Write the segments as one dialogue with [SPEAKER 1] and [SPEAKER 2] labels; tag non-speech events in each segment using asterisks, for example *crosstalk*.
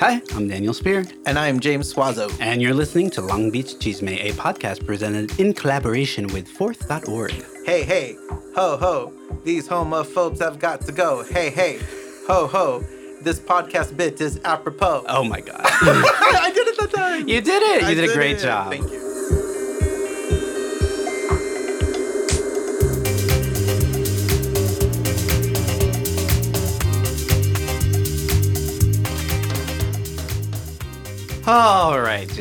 [SPEAKER 1] Hi, I'm Daniel Spear,
[SPEAKER 2] And I'm James Suazo.
[SPEAKER 1] and you're listening to Long Beach Chisme, a podcast presented in collaboration with Fourth.org.
[SPEAKER 2] Hey, hey, ho, ho. These homophobes have got to go. Hey, hey, ho, ho. This podcast bit is apropos.
[SPEAKER 1] Oh my God. *laughs*
[SPEAKER 2] I did it that time.
[SPEAKER 1] you did it. You
[SPEAKER 2] I
[SPEAKER 1] did a great
[SPEAKER 2] it.
[SPEAKER 1] job.
[SPEAKER 2] Thank you.
[SPEAKER 1] All right,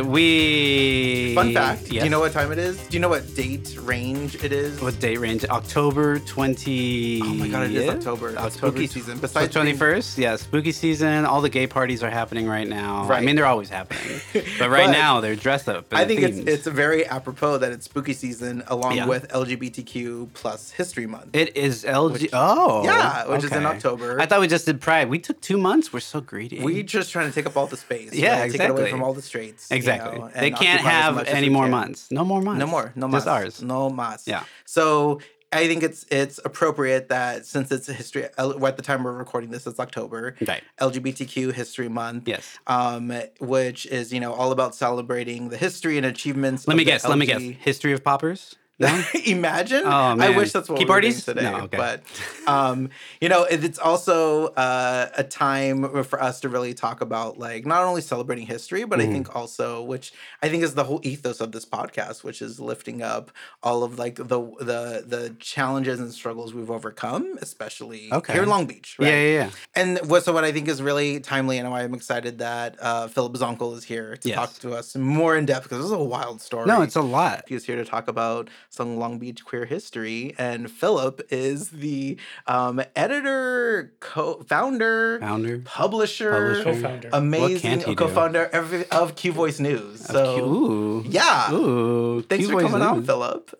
[SPEAKER 1] We.
[SPEAKER 2] Fun fact. Do you know what time it is? Do you know what date range it is?
[SPEAKER 1] What date range? October 20.
[SPEAKER 2] Oh my God, it is October. It's spooky season. Besides being-
[SPEAKER 1] 21st, yeah, spooky season. All the gay parties are happening right now. I mean, they're always happening, *laughs* but right
[SPEAKER 2] But
[SPEAKER 1] now they're dressed up.
[SPEAKER 2] I think it's it's very apropos that it's spooky season along
[SPEAKER 1] Yeah.
[SPEAKER 2] with LGBTQ plus History Month.
[SPEAKER 1] It is LG.
[SPEAKER 2] Which-
[SPEAKER 1] oh,
[SPEAKER 2] Yeah, which is in. October.
[SPEAKER 1] I thought we just did Pride. We took two months. We're so greedy.
[SPEAKER 2] We're just trying to take up all the space.
[SPEAKER 1] Yeah,
[SPEAKER 2] right? Take it away
[SPEAKER 1] exactly.
[SPEAKER 2] from all the straights. you
[SPEAKER 1] exactly.
[SPEAKER 2] know,
[SPEAKER 1] they can't have any more
[SPEAKER 2] can.
[SPEAKER 1] months. No more months.
[SPEAKER 2] No more. No
[SPEAKER 1] Just
[SPEAKER 2] mas.
[SPEAKER 1] ours.
[SPEAKER 2] No mas.
[SPEAKER 1] Yeah.
[SPEAKER 2] So I think it's it's appropriate that since it's a history L- at the time we're recording this, it's October.
[SPEAKER 1] Right.
[SPEAKER 2] LGBTQ History Month.
[SPEAKER 1] Yes.
[SPEAKER 2] Um, which is you know all about celebrating the history and achievements.
[SPEAKER 1] Let me guess. Let me guess.
[SPEAKER 2] LG
[SPEAKER 1] History of poppers. No? *laughs*
[SPEAKER 2] Imagine.
[SPEAKER 1] Oh,
[SPEAKER 2] I wish that's what
[SPEAKER 1] Key
[SPEAKER 2] we were doing
[SPEAKER 1] parties?
[SPEAKER 2] today.
[SPEAKER 1] No, okay.
[SPEAKER 2] But um, you know, it- it's also uh, a time for us to really talk about like not only celebrating history, but
[SPEAKER 1] Mm-hmm.
[SPEAKER 2] I think also, which I think is the whole ethos of this podcast, which is lifting up all of like the the the challenges and struggles we've overcome, especially
[SPEAKER 1] Okay.
[SPEAKER 2] here in Long Beach. Right?
[SPEAKER 1] Yeah, yeah, yeah.
[SPEAKER 2] And what so what I think is really timely and why I'm excited that uh, Phillip Zonkel is here to
[SPEAKER 1] Yes.
[SPEAKER 2] talk to us more in depth because this is a wild story.
[SPEAKER 1] No, it's a lot.
[SPEAKER 2] He's here to talk about some Long Beach queer history, and Phillip is the um, editor, co-founder,
[SPEAKER 1] Founder.
[SPEAKER 2] publisher,
[SPEAKER 1] Publisher.
[SPEAKER 3] Co-founder.
[SPEAKER 2] amazing
[SPEAKER 1] can't he do?
[SPEAKER 2] co-founder every, of Q Voice News. So
[SPEAKER 1] Q- Ooh.
[SPEAKER 2] yeah,
[SPEAKER 1] Ooh.
[SPEAKER 2] thanks
[SPEAKER 1] Q
[SPEAKER 2] for
[SPEAKER 1] Boys
[SPEAKER 2] coming on, Phillip.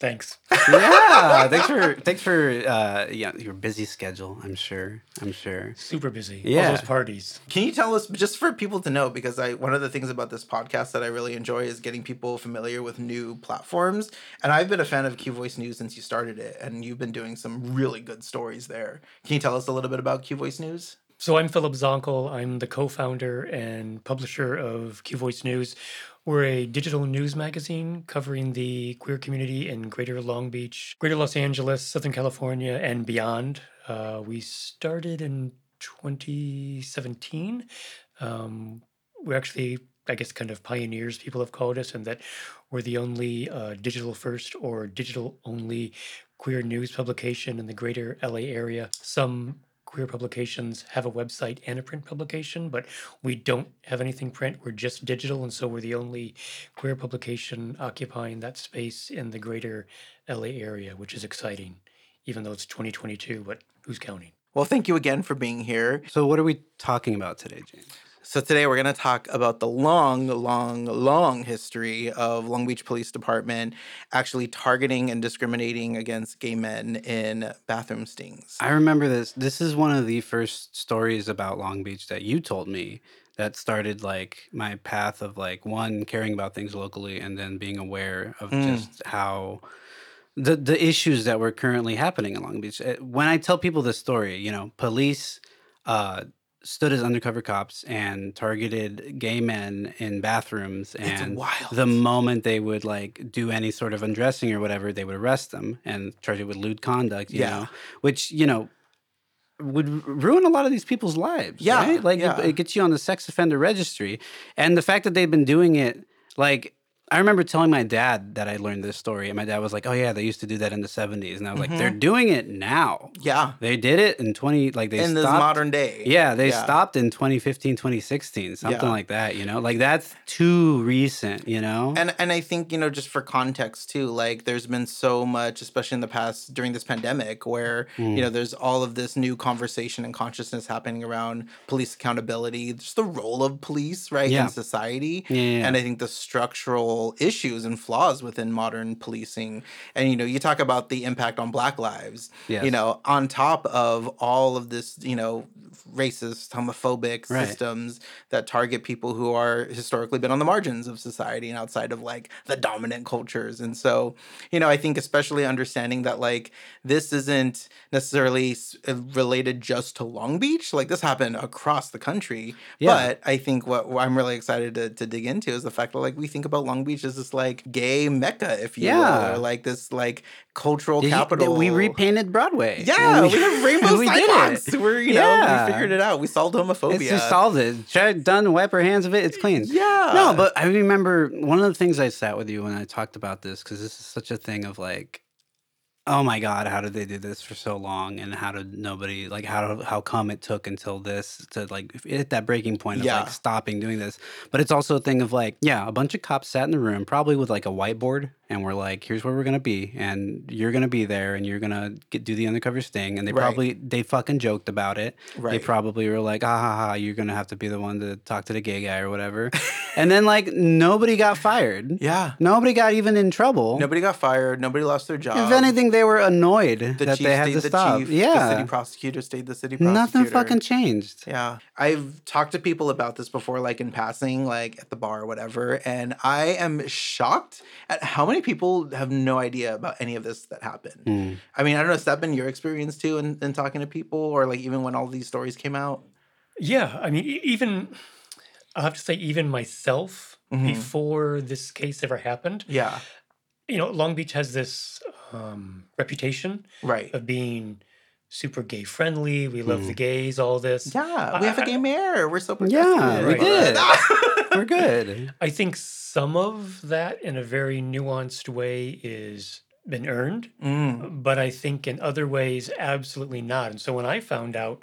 [SPEAKER 3] Thanks.
[SPEAKER 1] yeah, thanks *laughs* for thanks for uh yeah your busy schedule. I'm sure. I'm sure.
[SPEAKER 3] Super busy.
[SPEAKER 1] Yeah.
[SPEAKER 3] All those parties.
[SPEAKER 2] Can you tell us just for people to know because I one of the things about this podcast that I really enjoy is getting people familiar with new platforms and I've been a fan of Q Voice News since you started it and you've been doing some really good stories there. Can you tell us a little bit about Q Voice News?
[SPEAKER 3] So I'm Phillip Zonkel. I'm the co-founder and publisher of Q Voice News. We're a digital news magazine covering the queer community in Greater Long Beach, Greater Los Angeles, Southern California, and beyond. Uh, we started in 2017. Um, we're actually, I guess, kind of pioneers. People have called us, and that we're the only uh, digital first or digital only queer news publication in the Greater LA area. Some queer publications have a website and a print publication, but we don't have anything print. We're just digital, and so we're the only queer publication occupying that space in the greater LA area, which is exciting, even though it's 2022, but who's counting?
[SPEAKER 2] Well, thank you again for being here.
[SPEAKER 1] So what are we talking about today, James?
[SPEAKER 2] So today we're going to talk about the long, long, long history of Long Beach Police Department actually targeting and discriminating against gay men in bathroom stings.
[SPEAKER 1] I remember this. This is one of the first stories about Long Beach that you told me that started like my path of like one caring about things locally and then being aware of
[SPEAKER 2] Mm.
[SPEAKER 1] just how the the issues that were currently happening in Long Beach. Uh, When I tell people this story, you know, police uh stood as undercover cops and targeted gay men in bathrooms and the moment they would like do any sort of undressing or whatever they would arrest them and charge it with lewd conduct you
[SPEAKER 2] Yeah.
[SPEAKER 1] know which you know would ruin a lot of these people's lives
[SPEAKER 2] Yeah,
[SPEAKER 1] right like
[SPEAKER 2] yeah.
[SPEAKER 1] it, it gets you on the sex offender registry and the fact that they've been doing it like I remember telling my dad that I learned this story, and my dad was like, "Oh yeah, they used to do that in the '70s," and I was like, "They're doing it now.
[SPEAKER 2] yeah,
[SPEAKER 1] They did it in 20 like they
[SPEAKER 2] in this modern day.
[SPEAKER 1] yeah, they
[SPEAKER 2] Yeah.
[SPEAKER 1] stopped in 2015, 2016, something
[SPEAKER 2] Yeah.
[SPEAKER 1] like that, you know? Like that's too recent, you know?
[SPEAKER 2] And and I think you know just for context too, like there's been so much, especially in the past during this pandemic, where
[SPEAKER 1] Mm.
[SPEAKER 2] you know there's all of this new conversation and consciousness happening around police accountability, just the role of police, right,
[SPEAKER 1] Yeah.
[SPEAKER 2] in society. And I think the structural issues and flaws within modern policing. And you know, you talk about the impact on Black lives.
[SPEAKER 1] Yes.
[SPEAKER 2] You know, on top of all of this, you know, racist, homophobic
[SPEAKER 1] Right.
[SPEAKER 2] systems that target people who are historically been on the margins of society and outside of like the dominant cultures. And so, you know, I think especially understanding that like this isn't necessarily uh, related just to Long Beach. Like this happened across the country.
[SPEAKER 1] Yeah.
[SPEAKER 2] But I think what, what I'm really excited to, to dig into is the fact that like we think about Long Beach as this like gay mecca, if you
[SPEAKER 1] Yeah.
[SPEAKER 2] will, or like this like cultural
[SPEAKER 1] Did you-
[SPEAKER 2] capital.
[SPEAKER 1] we repainted Broadway.
[SPEAKER 2] Yeah,
[SPEAKER 1] And
[SPEAKER 2] we, have *laughs* rainbow
[SPEAKER 1] we did
[SPEAKER 2] sidewalks.
[SPEAKER 1] it.
[SPEAKER 2] We're you know we figured it out. We solved homophobia.
[SPEAKER 1] It's just solved it. Tried, done, wipe our hands of it. It's clean.
[SPEAKER 2] Yeah.
[SPEAKER 1] No, but I remember one of the things I sat with you when I talked about this because this is such a thing of like, oh my god, how did they do this for so long, and how did nobody like how how come it took until this to like hit that breaking point of
[SPEAKER 2] Yeah.
[SPEAKER 1] like stopping doing this? But it's also a thing of like, yeah, a bunch of cops sat in the room, probably with like a whiteboard, and we're like, here's where we're gonna be, and you're gonna be there, and you're gonna get, do the undercover sting, and they
[SPEAKER 2] Right.
[SPEAKER 1] probably they fucking joked about it. They probably were like, ah, ha, ha, you're gonna have to be the one to talk to the gay guy or whatever. and then like nobody got fired.
[SPEAKER 2] yeah.
[SPEAKER 1] Nobody got even in trouble.
[SPEAKER 2] Nobody got fired. Nobody lost their job.
[SPEAKER 1] if anything, they were annoyed
[SPEAKER 2] the
[SPEAKER 1] that
[SPEAKER 2] chief
[SPEAKER 1] they had to
[SPEAKER 2] the
[SPEAKER 1] stop.
[SPEAKER 2] chief. The city prosecutor stayed the city prosecutor.
[SPEAKER 1] nothing fucking changed.
[SPEAKER 2] Yeah. I've talked to people about this before, like in passing, like at the bar or whatever, and I am shocked at how many people have no idea about any of this that happened.
[SPEAKER 1] Mm.
[SPEAKER 2] I mean, I don't know, has that been your experience too in, in talking to people or like even when all these stories came out?
[SPEAKER 3] Yeah, I mean, even I'll have to say, even myself,
[SPEAKER 2] Mhm.
[SPEAKER 3] before this case ever happened,
[SPEAKER 2] Yeah.
[SPEAKER 3] you know, Long Beach has this um, reputation
[SPEAKER 2] Right.
[SPEAKER 3] of being super gay friendly. We love the
[SPEAKER 1] Mm.
[SPEAKER 3] gays, all this.
[SPEAKER 2] Yeah. We have a gay mayor. We're so
[SPEAKER 1] Yeah,
[SPEAKER 3] we
[SPEAKER 2] progressive.
[SPEAKER 1] did. *laughs* We're good. *laughs*
[SPEAKER 3] I think some of that, in a very nuanced way, is been earned,
[SPEAKER 2] Mm.
[SPEAKER 3] but I think in other ways, absolutely not. And so when I found out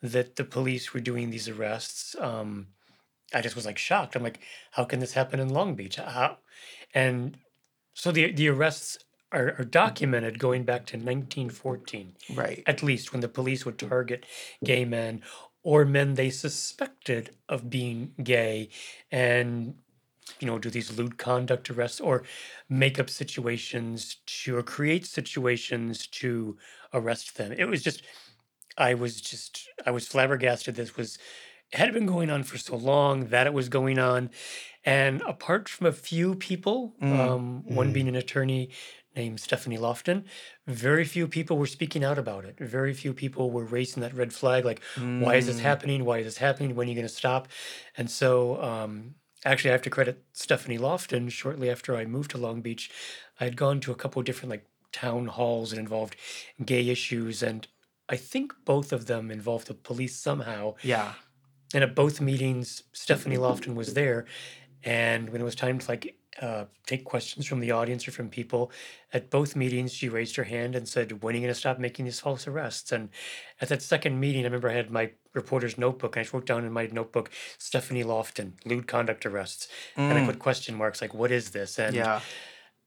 [SPEAKER 3] that the police were doing these arrests, um, I just was like shocked. I'm like, how can this happen in Long Beach? How? And so the the arrests are, are documented going back to 1914,
[SPEAKER 2] Right.
[SPEAKER 3] at least when the police would target gay men or men they suspected of being gay, and you know do these lewd conduct arrests or make up situations to or create situations to arrest them. It was just I was just I was flabbergasted. This was it had been going on for so long that it was going on, and apart from a few people,
[SPEAKER 2] Mm,
[SPEAKER 3] um, one
[SPEAKER 1] mm.
[SPEAKER 3] being an attorney named Stephanie Lofton, very few people were speaking out about it. Very few people were raising that red flag, like, "Why is this
[SPEAKER 2] Mm.
[SPEAKER 3] happening? Why is this happening? When are you going to stop?" And so, um, actually, I have to credit Stephanie Lofton. Shortly after I moved to Long Beach, I had gone to a couple of different like town halls that involved gay issues, and I think both of them involved the police somehow.
[SPEAKER 2] Yeah.
[SPEAKER 3] And at both meetings, Stephanie Lofton was there. And when it was time to like uh, take questions from the audience or from people, at both meetings, she raised her hand and said, "When are you going to stop making these false arrests?" And at that second meeting, I remember I had my reporter's notebook, and I just wrote down in my notebook, "Stephanie Lofton, lewd conduct arrests," and I
[SPEAKER 2] Mm.
[SPEAKER 3] put question marks like, "What is this?" And
[SPEAKER 2] Yeah.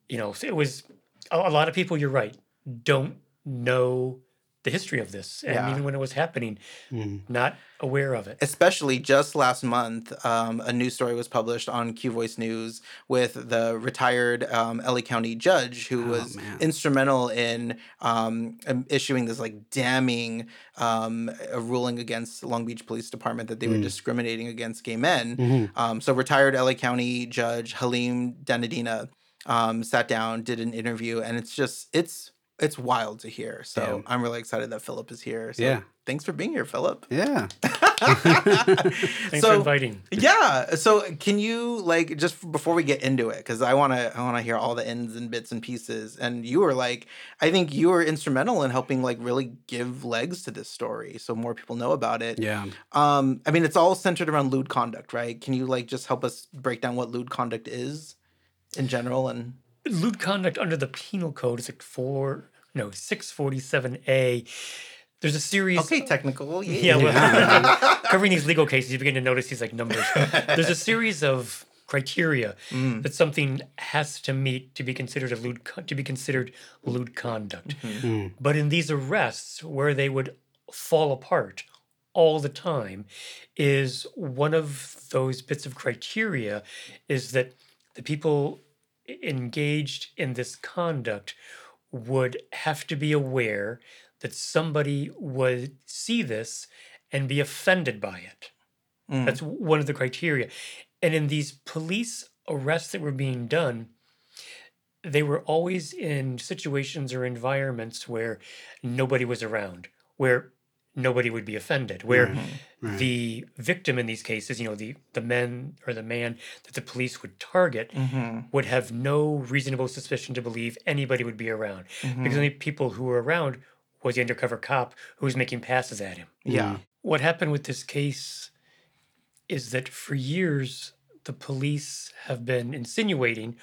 [SPEAKER 3] you know, it was a lot of people. You're right, don't know the history of this, and
[SPEAKER 2] Yeah.
[SPEAKER 3] even when it was happening,
[SPEAKER 1] Mm.
[SPEAKER 3] not aware of it.
[SPEAKER 2] especially just last month, um, a news story was published on Q Voice News with the retired um, LA County judge who
[SPEAKER 1] Oh,
[SPEAKER 2] was
[SPEAKER 1] man.
[SPEAKER 2] instrumental in um, um, issuing this like damning um, a ruling against Long Beach Police Department that they were
[SPEAKER 1] Mm.
[SPEAKER 2] discriminating against gay men.
[SPEAKER 1] Mhm.
[SPEAKER 2] Um, so retired LA County Judge Halim Dhanidina um, sat down, did an interview, and it's just it's it's wild to hear. So
[SPEAKER 1] Yeah.
[SPEAKER 2] I'm really excited that Phillip is here. So
[SPEAKER 1] Yeah.
[SPEAKER 2] thanks for being here, Phillip.
[SPEAKER 1] Yeah. *laughs*
[SPEAKER 3] Thanks for inviting.
[SPEAKER 2] Yeah. So can you like just before we get into it, because I want to I want to hear all the ends and bits and pieces. And you were like, I think you were instrumental in helping like really give legs to this story, so more people know about it.
[SPEAKER 1] Yeah.
[SPEAKER 2] Um, I mean, it's all centered around lewd conduct, right? Can you like just help us break down what lewd conduct is in general? And
[SPEAKER 3] lewd conduct under the penal code is like four no 647a there's a series
[SPEAKER 2] okay, technical.
[SPEAKER 3] yeah, well, *laughs* *laughs* covering these legal cases you begin to notice these like numbers there's a series of criteria
[SPEAKER 2] Mm.
[SPEAKER 3] that something has to meet to be considered a lewd to be considered lewd conduct
[SPEAKER 1] Mm.
[SPEAKER 3] but in these arrests where they would fall apart all the time is one of those bits of criteria is that the people engaged in this conduct would have to be aware that somebody would see this and be offended by it.
[SPEAKER 2] Mm.
[SPEAKER 3] That's one of the criteria. And in these police arrests that were being done, they were always in situations or environments where nobody was around, where nobody would be offended, where
[SPEAKER 1] Right.
[SPEAKER 3] the victim in these cases, you know, the the men or the man that the police would target
[SPEAKER 2] hmm
[SPEAKER 3] would have no reasonable suspicion to believe anybody would be around because
[SPEAKER 2] hmm
[SPEAKER 3] the only people who were around was the undercover cop who was making passes at him.
[SPEAKER 2] Yeah.
[SPEAKER 3] What happened with this case is that for years the police have been insinuating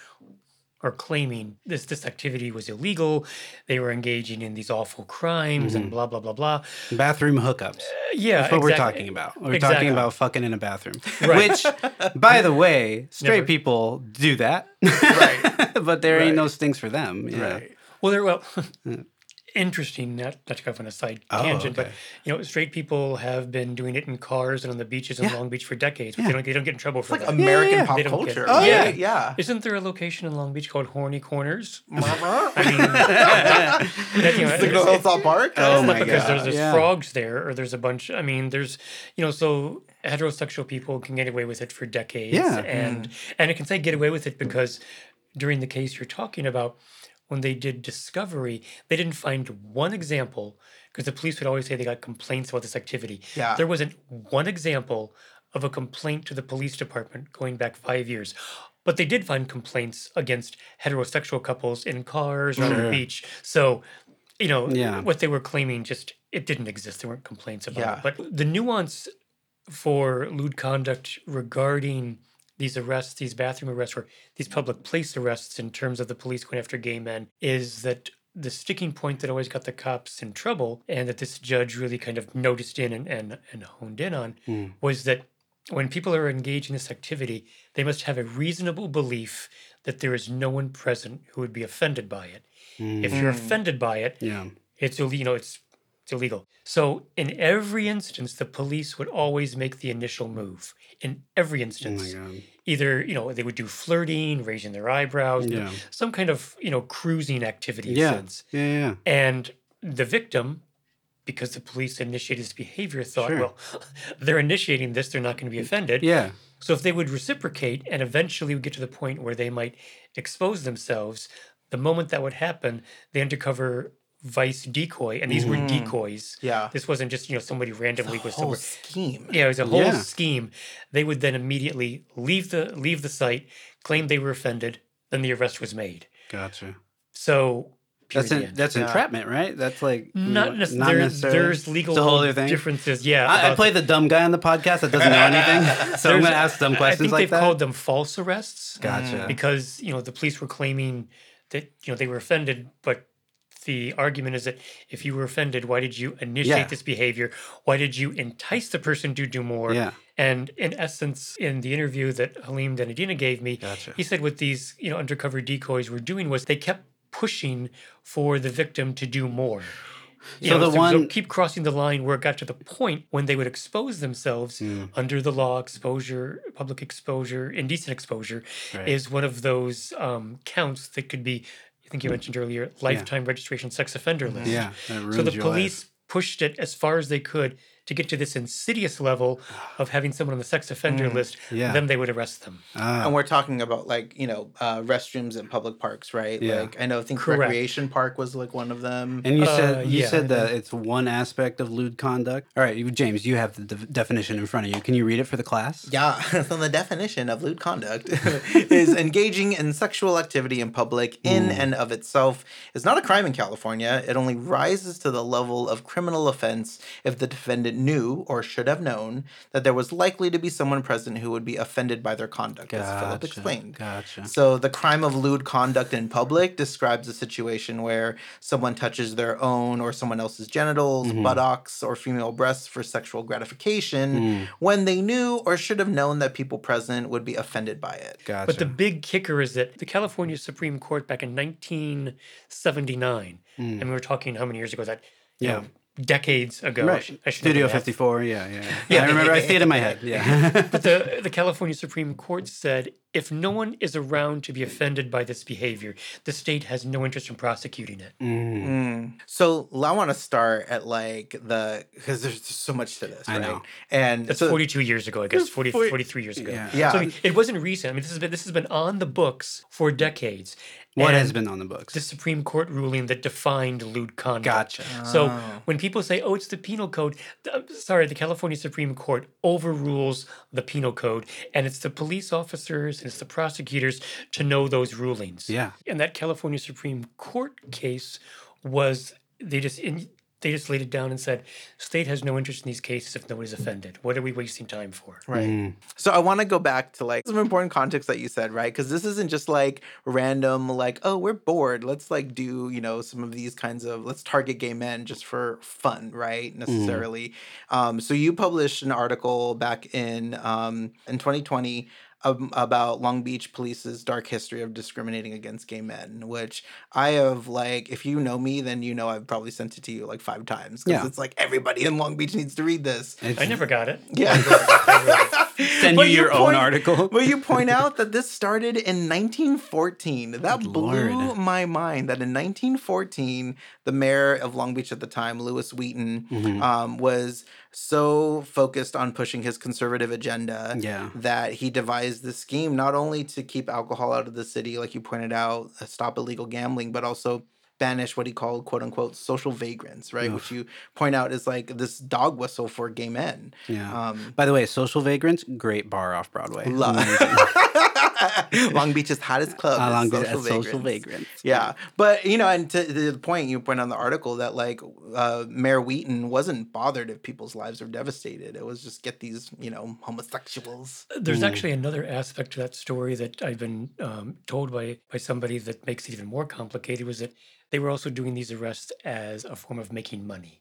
[SPEAKER 3] or claiming this this activity was illegal. They were engaging in these awful crimes and
[SPEAKER 1] Mhm.
[SPEAKER 3] blah blah blah blah.
[SPEAKER 1] Bathroom hookups.
[SPEAKER 3] Uh, yeah,
[SPEAKER 1] That's what we're talking about. We're
[SPEAKER 3] exactly.
[SPEAKER 1] talking about fucking in a bathroom. *laughs*
[SPEAKER 3] Right.
[SPEAKER 1] Which, by the way, *laughs* straight
[SPEAKER 3] Never-
[SPEAKER 1] people do that.
[SPEAKER 2] Right. *laughs*
[SPEAKER 1] but there ain't no
[SPEAKER 2] Right.
[SPEAKER 1] stings for them. Yeah.
[SPEAKER 2] Right.
[SPEAKER 3] Well, there well.
[SPEAKER 1] Yeah.
[SPEAKER 3] Interesting, not, not to go off on a side
[SPEAKER 1] Oh,
[SPEAKER 3] tangent, but you know, straight people have been doing it in cars and on the beaches in
[SPEAKER 1] Yeah.
[SPEAKER 3] Long Beach for decades, but
[SPEAKER 1] Yeah.
[SPEAKER 3] they don't they don't get in trouble
[SPEAKER 2] It's
[SPEAKER 3] for
[SPEAKER 2] like
[SPEAKER 3] that.
[SPEAKER 2] American
[SPEAKER 1] yeah.
[SPEAKER 2] pop
[SPEAKER 3] They get
[SPEAKER 2] culture.
[SPEAKER 3] Oh,
[SPEAKER 2] yeah.
[SPEAKER 3] yeah.
[SPEAKER 2] Yeah.
[SPEAKER 3] Isn't there a location in Long Beach called Horny Corners? *laughs* I
[SPEAKER 2] I
[SPEAKER 3] mean, *laughs* that, you know,
[SPEAKER 2] Signal
[SPEAKER 3] it's-
[SPEAKER 2] Hilltop Park.
[SPEAKER 1] Oh
[SPEAKER 3] it's
[SPEAKER 1] my
[SPEAKER 3] not because there's
[SPEAKER 1] God,
[SPEAKER 3] there's
[SPEAKER 1] yeah.
[SPEAKER 3] frogs there or there's a bunch. I mean, there's you know, so heterosexual people can get away with it for decades,
[SPEAKER 1] Yeah.
[SPEAKER 3] and mm. and it can say get away with it because during the case you're talking about, when they did discovery, they didn't find one example because the police would always say they got complaints about this activity.
[SPEAKER 2] Yeah.
[SPEAKER 3] There wasn't one example of a complaint to the police department going back five years. But they did find complaints against heterosexual couples in cars or on the beach. So, you know,
[SPEAKER 1] Yeah.
[SPEAKER 3] what they were claiming just it didn't exist. There weren't complaints about
[SPEAKER 2] Yeah.
[SPEAKER 3] it. But the nuance for lewd conduct regarding these arrests, these bathroom arrests, or these public place arrests in terms of the police going after gay men is that the sticking point that always got the cops in trouble and that this judge really kind of noticed in and, and, and honed in on
[SPEAKER 1] Mm.
[SPEAKER 3] was that when people are engaged in this activity, they must have a reasonable belief that there is no one present who would be offended by it. If you're
[SPEAKER 2] Mm.
[SPEAKER 3] offended by it,
[SPEAKER 1] Yeah.
[SPEAKER 3] it's you know it's it's illegal. So in every instance, the police would always make the initial move. In every
[SPEAKER 1] Oh
[SPEAKER 3] instance,
[SPEAKER 1] god.
[SPEAKER 3] either you know they would do flirting, raising their eyebrows,
[SPEAKER 1] Yeah.
[SPEAKER 3] some kind of you know cruising activity
[SPEAKER 1] Yeah.
[SPEAKER 3] sense.
[SPEAKER 1] Yeah. Yeah.
[SPEAKER 3] And the victim, because the police initiated this behavior, thought,
[SPEAKER 1] Sure.
[SPEAKER 3] well, *laughs* they're initiating this, they're not going to be offended.
[SPEAKER 1] Yeah.
[SPEAKER 3] So if they would reciprocate and eventually would get to the point where they might expose themselves, the moment that would happen, the undercover vice decoy, and these were
[SPEAKER 2] Mhm.
[SPEAKER 3] decoys.
[SPEAKER 2] Yeah.
[SPEAKER 3] This wasn't just you know somebody randomly
[SPEAKER 2] The
[SPEAKER 3] was
[SPEAKER 2] whole
[SPEAKER 3] somewhere.
[SPEAKER 2] scheme.
[SPEAKER 3] Yeah, it was a whole
[SPEAKER 1] Yeah.
[SPEAKER 3] scheme. They would then immediately leave the leave the site, claim they were offended, then the arrest was made.
[SPEAKER 1] Gotcha.
[SPEAKER 3] So
[SPEAKER 1] That's
[SPEAKER 3] period,
[SPEAKER 1] en-
[SPEAKER 3] end.
[SPEAKER 1] that's
[SPEAKER 2] Yeah.
[SPEAKER 1] entrapment, right? That's like
[SPEAKER 3] not
[SPEAKER 1] mm,
[SPEAKER 3] necessarily.
[SPEAKER 1] necessarily.
[SPEAKER 3] There's legal
[SPEAKER 1] It's a whole other thing.
[SPEAKER 3] differences. Yeah,
[SPEAKER 1] I, I play the dumb guy on the podcast that doesn't know *laughs* anything, so I'm going to ask dumb
[SPEAKER 3] I
[SPEAKER 1] questions
[SPEAKER 3] think
[SPEAKER 1] like
[SPEAKER 3] they've
[SPEAKER 1] that.
[SPEAKER 3] called them false arrests.
[SPEAKER 1] gotcha.
[SPEAKER 3] because you know the police were claiming that you know they were offended but the argument is that if you were offended why did you initiate
[SPEAKER 1] Yeah.
[SPEAKER 3] this behavior why did you entice the person to do more
[SPEAKER 1] yeah.
[SPEAKER 3] and in essence in the interview that halim dhanidina gave me
[SPEAKER 1] Gotcha.
[SPEAKER 3] he said what these you know undercover decoys were doing was they kept pushing for the victim to do more You
[SPEAKER 1] So
[SPEAKER 3] know,
[SPEAKER 1] the one-
[SPEAKER 3] keep crossing the line where it got to the point when they would expose themselves
[SPEAKER 1] Mm.
[SPEAKER 3] under the law exposure public exposure indecent exposure
[SPEAKER 1] Right.
[SPEAKER 3] is one of those um, counts that could be i think you mentioned earlier lifetime registration sex offender list.
[SPEAKER 1] Yeah.
[SPEAKER 3] So the police pushed it as far as they could to get to this insidious level of having someone on the sex offender list
[SPEAKER 1] Mm. Yeah.
[SPEAKER 3] then they would arrest them
[SPEAKER 1] life. Ah,
[SPEAKER 2] And we're talking about like you know uh, restrooms in public parks, right?
[SPEAKER 1] Yeah.
[SPEAKER 2] Like I know, I think
[SPEAKER 3] Correct.
[SPEAKER 2] Recreation Park was like one of them.
[SPEAKER 1] and you
[SPEAKER 3] Uh,
[SPEAKER 1] said you
[SPEAKER 3] yeah,
[SPEAKER 1] said that it's one aspect of lewd conduct. All right, James, you have the de- definition in front of you. Can you read it for the class?
[SPEAKER 2] Yeah, *laughs* so the definition of lewd conduct *laughs* is engaging in sexual activity in public in and of itself is not a crime in California. It only rises to the level of criminal offense if the defendant knew or should have known that there was likely to be someone present who would be offended by their conduct, as
[SPEAKER 1] Phillip
[SPEAKER 2] explained.
[SPEAKER 1] Gotcha.
[SPEAKER 2] So the crime of lewd conduct in public describes a situation where someone touches their own or someone else's genitals,
[SPEAKER 1] Mhm.
[SPEAKER 2] buttocks, or female breasts for sexual gratification
[SPEAKER 1] Mm,
[SPEAKER 2] when they knew or should have known that people present would be offended by it.
[SPEAKER 1] gotcha.
[SPEAKER 3] But the big kicker is that the California Supreme Court back in 1979,
[SPEAKER 1] Mm.
[SPEAKER 3] and we were talking how many years ago? That
[SPEAKER 1] Yeah.
[SPEAKER 3] know, decades ago.
[SPEAKER 1] Right.
[SPEAKER 3] should- I should know the
[SPEAKER 1] Studio 54. Yeah, yeah. *laughs*
[SPEAKER 3] Yeah.
[SPEAKER 1] I remember. I see it in my head. Yeah. *laughs*
[SPEAKER 3] But the *laughs* the California Supreme Court said if no one is around to be offended by this behavior, the state has no interest in prosecuting it.
[SPEAKER 1] Mm.
[SPEAKER 2] Mm. So I want to start at like the because there's just so much to this,
[SPEAKER 1] I
[SPEAKER 2] right?
[SPEAKER 1] know.
[SPEAKER 2] And
[SPEAKER 3] That's
[SPEAKER 2] so,
[SPEAKER 3] 42 years ago, I guess, 40,
[SPEAKER 2] Forty-
[SPEAKER 3] 43 years ago.
[SPEAKER 1] Yeah.
[SPEAKER 2] Yeah.
[SPEAKER 3] So I mean, it wasn't recent. I mean, this has been this has been on the books for decades.
[SPEAKER 1] What has been on the books?
[SPEAKER 3] the Supreme Court ruling that defined lewd conduct.
[SPEAKER 1] Gotcha.
[SPEAKER 3] So
[SPEAKER 2] Oh.
[SPEAKER 3] when people say, "Oh, it's the penal code," th- uh, sorry, the California Supreme Court overrules the penal code, and it's the police officers and it's the prosecutors to know those rulings.
[SPEAKER 1] Yeah.
[SPEAKER 3] And that California Supreme Court case was they just in, they just laid it down and said, "State has no interest in these cases if nobody's offended. What are we wasting time for?"
[SPEAKER 2] Right.
[SPEAKER 1] Mm.
[SPEAKER 2] So I want to go back to like some important context that you said, right? Because this isn't just like random, like, oh, we're bored. Let's like do, you know, some of these kinds of, let's target gay men just for fun, right? Necessarily. Um, so you published an article back in um, in 2020 um, about Long Beach Police's dark history of discriminating against gay men, which I have like, if you know me, then you know I've probably sent it to you like five times because
[SPEAKER 1] Yeah.
[SPEAKER 2] it's like everybody in Long Beach needs to read this.
[SPEAKER 1] It's-
[SPEAKER 3] I never got it.
[SPEAKER 2] Yeah. *laughs*
[SPEAKER 1] Send
[SPEAKER 2] But
[SPEAKER 1] you your own
[SPEAKER 2] point-
[SPEAKER 1] article. *laughs*
[SPEAKER 2] But you point *laughs* out that this started in 1914. That
[SPEAKER 1] Good
[SPEAKER 2] blew
[SPEAKER 1] Lord.
[SPEAKER 2] my mind. That in 1914, the mayor of Long Beach at the time, Louis Whealton,
[SPEAKER 1] Mhm.
[SPEAKER 2] um, was so focused on pushing his conservative agenda
[SPEAKER 1] Yeah.
[SPEAKER 2] that he devised this scheme not only to keep alcohol out of the city, like you pointed out, uh, stop illegal gambling, but also banish what he called quote unquote social vagrants, right?
[SPEAKER 1] Oof.
[SPEAKER 2] Which you point out is like this dog whistle for gay men.
[SPEAKER 1] Yeah.
[SPEAKER 2] Um,
[SPEAKER 1] By the way, Social Vagrants, great bar off Broadway.
[SPEAKER 2] Love. *laughs*
[SPEAKER 1] Amazing. *laughs*
[SPEAKER 2] Long Beach's hottest club.
[SPEAKER 1] Uh, Long Beach
[SPEAKER 2] Social
[SPEAKER 1] at Social
[SPEAKER 2] Vagrants.
[SPEAKER 1] Vagrants.
[SPEAKER 2] Yeah, but you know, and to the point you point on the article that like uh, Mayor Whealton wasn't bothered if people's lives were devastated. It was just get these you know homosexuals.
[SPEAKER 3] There's
[SPEAKER 1] Mm.
[SPEAKER 3] actually another aspect to that story that I've been um, told by by somebody that makes it even more complicated. Was that they were also doing these arrests as a form of making money.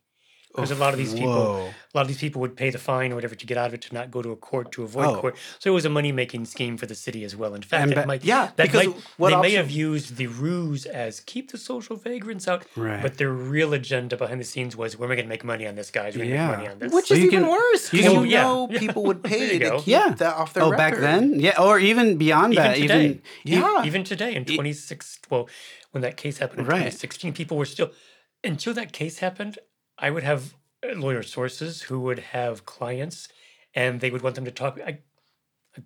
[SPEAKER 3] Because a lot of these people,
[SPEAKER 1] Whoa.
[SPEAKER 3] a lot of these people would pay the fine or whatever to get out of it to not go to a court to avoid
[SPEAKER 1] Oh.
[SPEAKER 3] court. So it was a money making scheme for the city as well. In fact,
[SPEAKER 1] And
[SPEAKER 3] it might,
[SPEAKER 2] Yeah,
[SPEAKER 3] that
[SPEAKER 2] because
[SPEAKER 3] might,
[SPEAKER 2] what
[SPEAKER 3] they may have used the ruse as keep the social vagrants out,
[SPEAKER 1] Right.
[SPEAKER 3] but their real agenda behind the scenes was we're going to make money on this, guys. We're going to
[SPEAKER 1] Yeah.
[SPEAKER 3] make money on this.
[SPEAKER 2] Which
[SPEAKER 1] Well,
[SPEAKER 2] is
[SPEAKER 1] you
[SPEAKER 2] even
[SPEAKER 1] can-
[SPEAKER 2] worse.
[SPEAKER 1] you
[SPEAKER 2] Because you,
[SPEAKER 3] yeah,
[SPEAKER 2] know people would *laughs* pay to keep
[SPEAKER 1] Yeah.
[SPEAKER 2] that off their
[SPEAKER 1] Oh,
[SPEAKER 2] record.
[SPEAKER 1] back then? Yeah. Or even beyond
[SPEAKER 3] Even
[SPEAKER 1] that.
[SPEAKER 3] today.
[SPEAKER 1] Even
[SPEAKER 2] Yeah.
[SPEAKER 3] even today in 26 well when that case happened in
[SPEAKER 1] Right.
[SPEAKER 3] 2016 people were still until that case happened i would have uh, lawyer sources who would have clients and they would want them to talk I,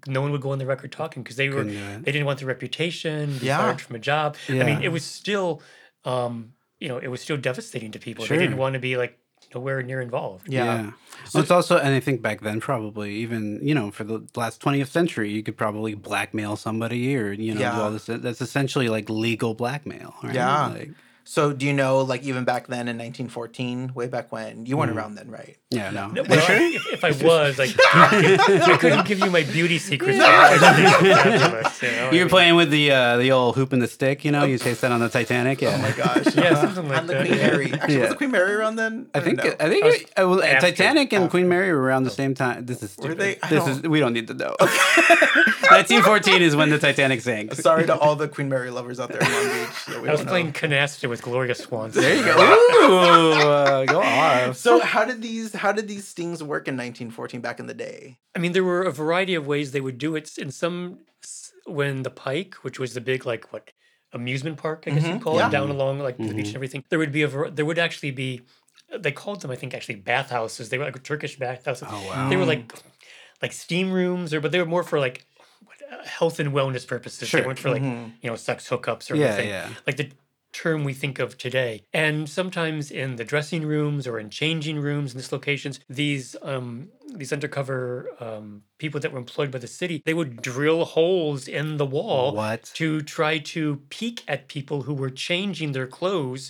[SPEAKER 3] no one would go on the record talking because they were
[SPEAKER 1] Couldn't do
[SPEAKER 3] they didn't want the reputation be
[SPEAKER 2] Yeah.
[SPEAKER 3] fired from a job i mean it was still um you know it was still devastating to people they didn't want to be like nowhere near involved
[SPEAKER 2] Yeah.
[SPEAKER 1] Well, it's also, and I think back then, probably even you know, for the last twentieth century, you could probably blackmail somebody or you know, do all this. That's essentially like legal blackmail. Right?
[SPEAKER 2] Yeah.
[SPEAKER 1] Like,
[SPEAKER 2] So do you know, like even back then in 1914, way back when, you weren't around then, right?
[SPEAKER 1] yeah. No.
[SPEAKER 3] No, well, I- if, if I *laughs* was, like, *laughs* *laughs* I couldn't give you my beauty secrets. Fabulous, you know,
[SPEAKER 1] You were playing with the uh, the old hoop and the stick. You know, you chased that on the Titanic. Yeah.
[SPEAKER 2] Oh my gosh.
[SPEAKER 3] Yeah, something like
[SPEAKER 2] and the
[SPEAKER 3] that,
[SPEAKER 2] Queen. Mary. Actually,
[SPEAKER 1] Yeah.
[SPEAKER 2] was the Queen Mary around then?
[SPEAKER 1] I
[SPEAKER 2] don't
[SPEAKER 1] think
[SPEAKER 2] know.
[SPEAKER 1] I think
[SPEAKER 3] I
[SPEAKER 1] it, uh, well,
[SPEAKER 3] after-
[SPEAKER 1] Titanic and
[SPEAKER 2] after.
[SPEAKER 1] Queen Mary were around the same time. This is
[SPEAKER 2] Were
[SPEAKER 1] stupid.
[SPEAKER 2] they? I
[SPEAKER 1] This
[SPEAKER 2] don't-
[SPEAKER 1] is we don't need to know. 1914 is when the Titanic sank.
[SPEAKER 2] Sorry to all the Queen Mary lovers out there in Long Beach. Yeah,
[SPEAKER 3] I was playing canasta with Gloria Swanson.
[SPEAKER 1] There you go. *laughs* Ooh, uh, go off.
[SPEAKER 2] So how did these how did these stings work in 1914 back in the day?
[SPEAKER 3] I mean, there were a variety of ways they would do it. In some, when the Pike, which was the big like what amusement park, I guess
[SPEAKER 2] Mhm,
[SPEAKER 3] you'd call
[SPEAKER 2] yeah.
[SPEAKER 3] it, down along like the beach
[SPEAKER 1] Mhm.
[SPEAKER 3] and everything, there would be a there would actually be. They called them, I think, actually bathhouses. They were like Turkish bathhouses.
[SPEAKER 1] Oh wow.
[SPEAKER 3] They were like like steam rooms, or but they were more for like uh, health and wellness purposes.
[SPEAKER 1] Sure.
[SPEAKER 3] They weren't for like
[SPEAKER 2] Mhm.
[SPEAKER 3] you know sex hookups or
[SPEAKER 1] yeah,
[SPEAKER 3] anything.
[SPEAKER 1] yeah.
[SPEAKER 3] like the term we think of today. And sometimes in the dressing rooms or in changing rooms in these locations, these um, these undercover um, people that were employed by the city, they would drill holes in the wall
[SPEAKER 1] What?
[SPEAKER 3] to try to peek at people who were changing their clothes.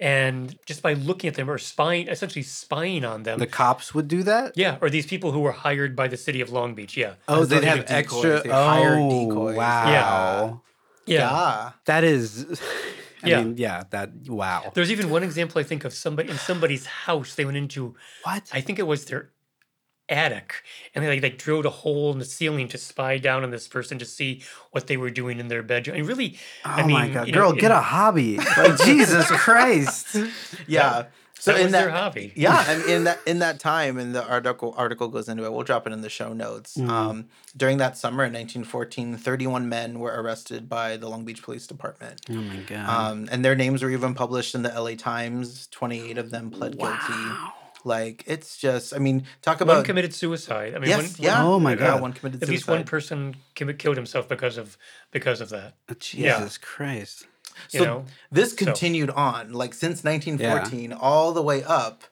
[SPEAKER 3] And just by looking at them or spying, essentially spying on them.
[SPEAKER 1] The cops would do that?
[SPEAKER 3] yeah, or these people who were hired by the city of Long Beach. Yeah.
[SPEAKER 1] Oh,
[SPEAKER 2] As
[SPEAKER 1] they'd have
[SPEAKER 2] they decoys,
[SPEAKER 1] extra.
[SPEAKER 2] they hired
[SPEAKER 1] oh,
[SPEAKER 2] decoys.
[SPEAKER 1] wow.
[SPEAKER 3] Yeah.
[SPEAKER 2] Yeah.
[SPEAKER 1] That is. I
[SPEAKER 3] Yeah.
[SPEAKER 1] mean, yeah. That wow.
[SPEAKER 3] There's even one example I think of somebody in somebody's house. They went into
[SPEAKER 1] What?
[SPEAKER 3] I think it was their attic, and they like, like drilled a hole in the ceiling to spy down on this person to see what they were doing in their bedroom. And really,
[SPEAKER 1] Oh
[SPEAKER 3] I
[SPEAKER 1] my
[SPEAKER 3] mean,
[SPEAKER 1] god,
[SPEAKER 3] you know,
[SPEAKER 1] girl,
[SPEAKER 3] in-
[SPEAKER 1] get a *laughs* hobby! Like Jesus Christ!
[SPEAKER 2] Yeah. So
[SPEAKER 3] that
[SPEAKER 2] in that
[SPEAKER 3] their hobby.
[SPEAKER 2] yeah, *laughs* and in that in that time, and the article article goes into it. We'll drop it in the show notes.
[SPEAKER 1] Mhm.
[SPEAKER 2] Um, during that summer in 1914, 31 men were arrested by the Long Beach Police Department.
[SPEAKER 1] Oh my god.
[SPEAKER 2] Um, and their names were even published in the LA Times. 28 of them pled guilty.
[SPEAKER 1] wow.
[SPEAKER 2] Like it's just, I mean, talk about One
[SPEAKER 3] committed suicide. I mean,
[SPEAKER 2] yes,
[SPEAKER 3] one,
[SPEAKER 2] yeah,
[SPEAKER 1] Oh my
[SPEAKER 2] yeah,
[SPEAKER 1] God.
[SPEAKER 2] one committed
[SPEAKER 3] at least one person killed himself because of because of that.
[SPEAKER 1] Jesus Christ.
[SPEAKER 3] You
[SPEAKER 2] So
[SPEAKER 3] know,
[SPEAKER 2] this
[SPEAKER 3] So-
[SPEAKER 2] continued on like since 1914 all the way up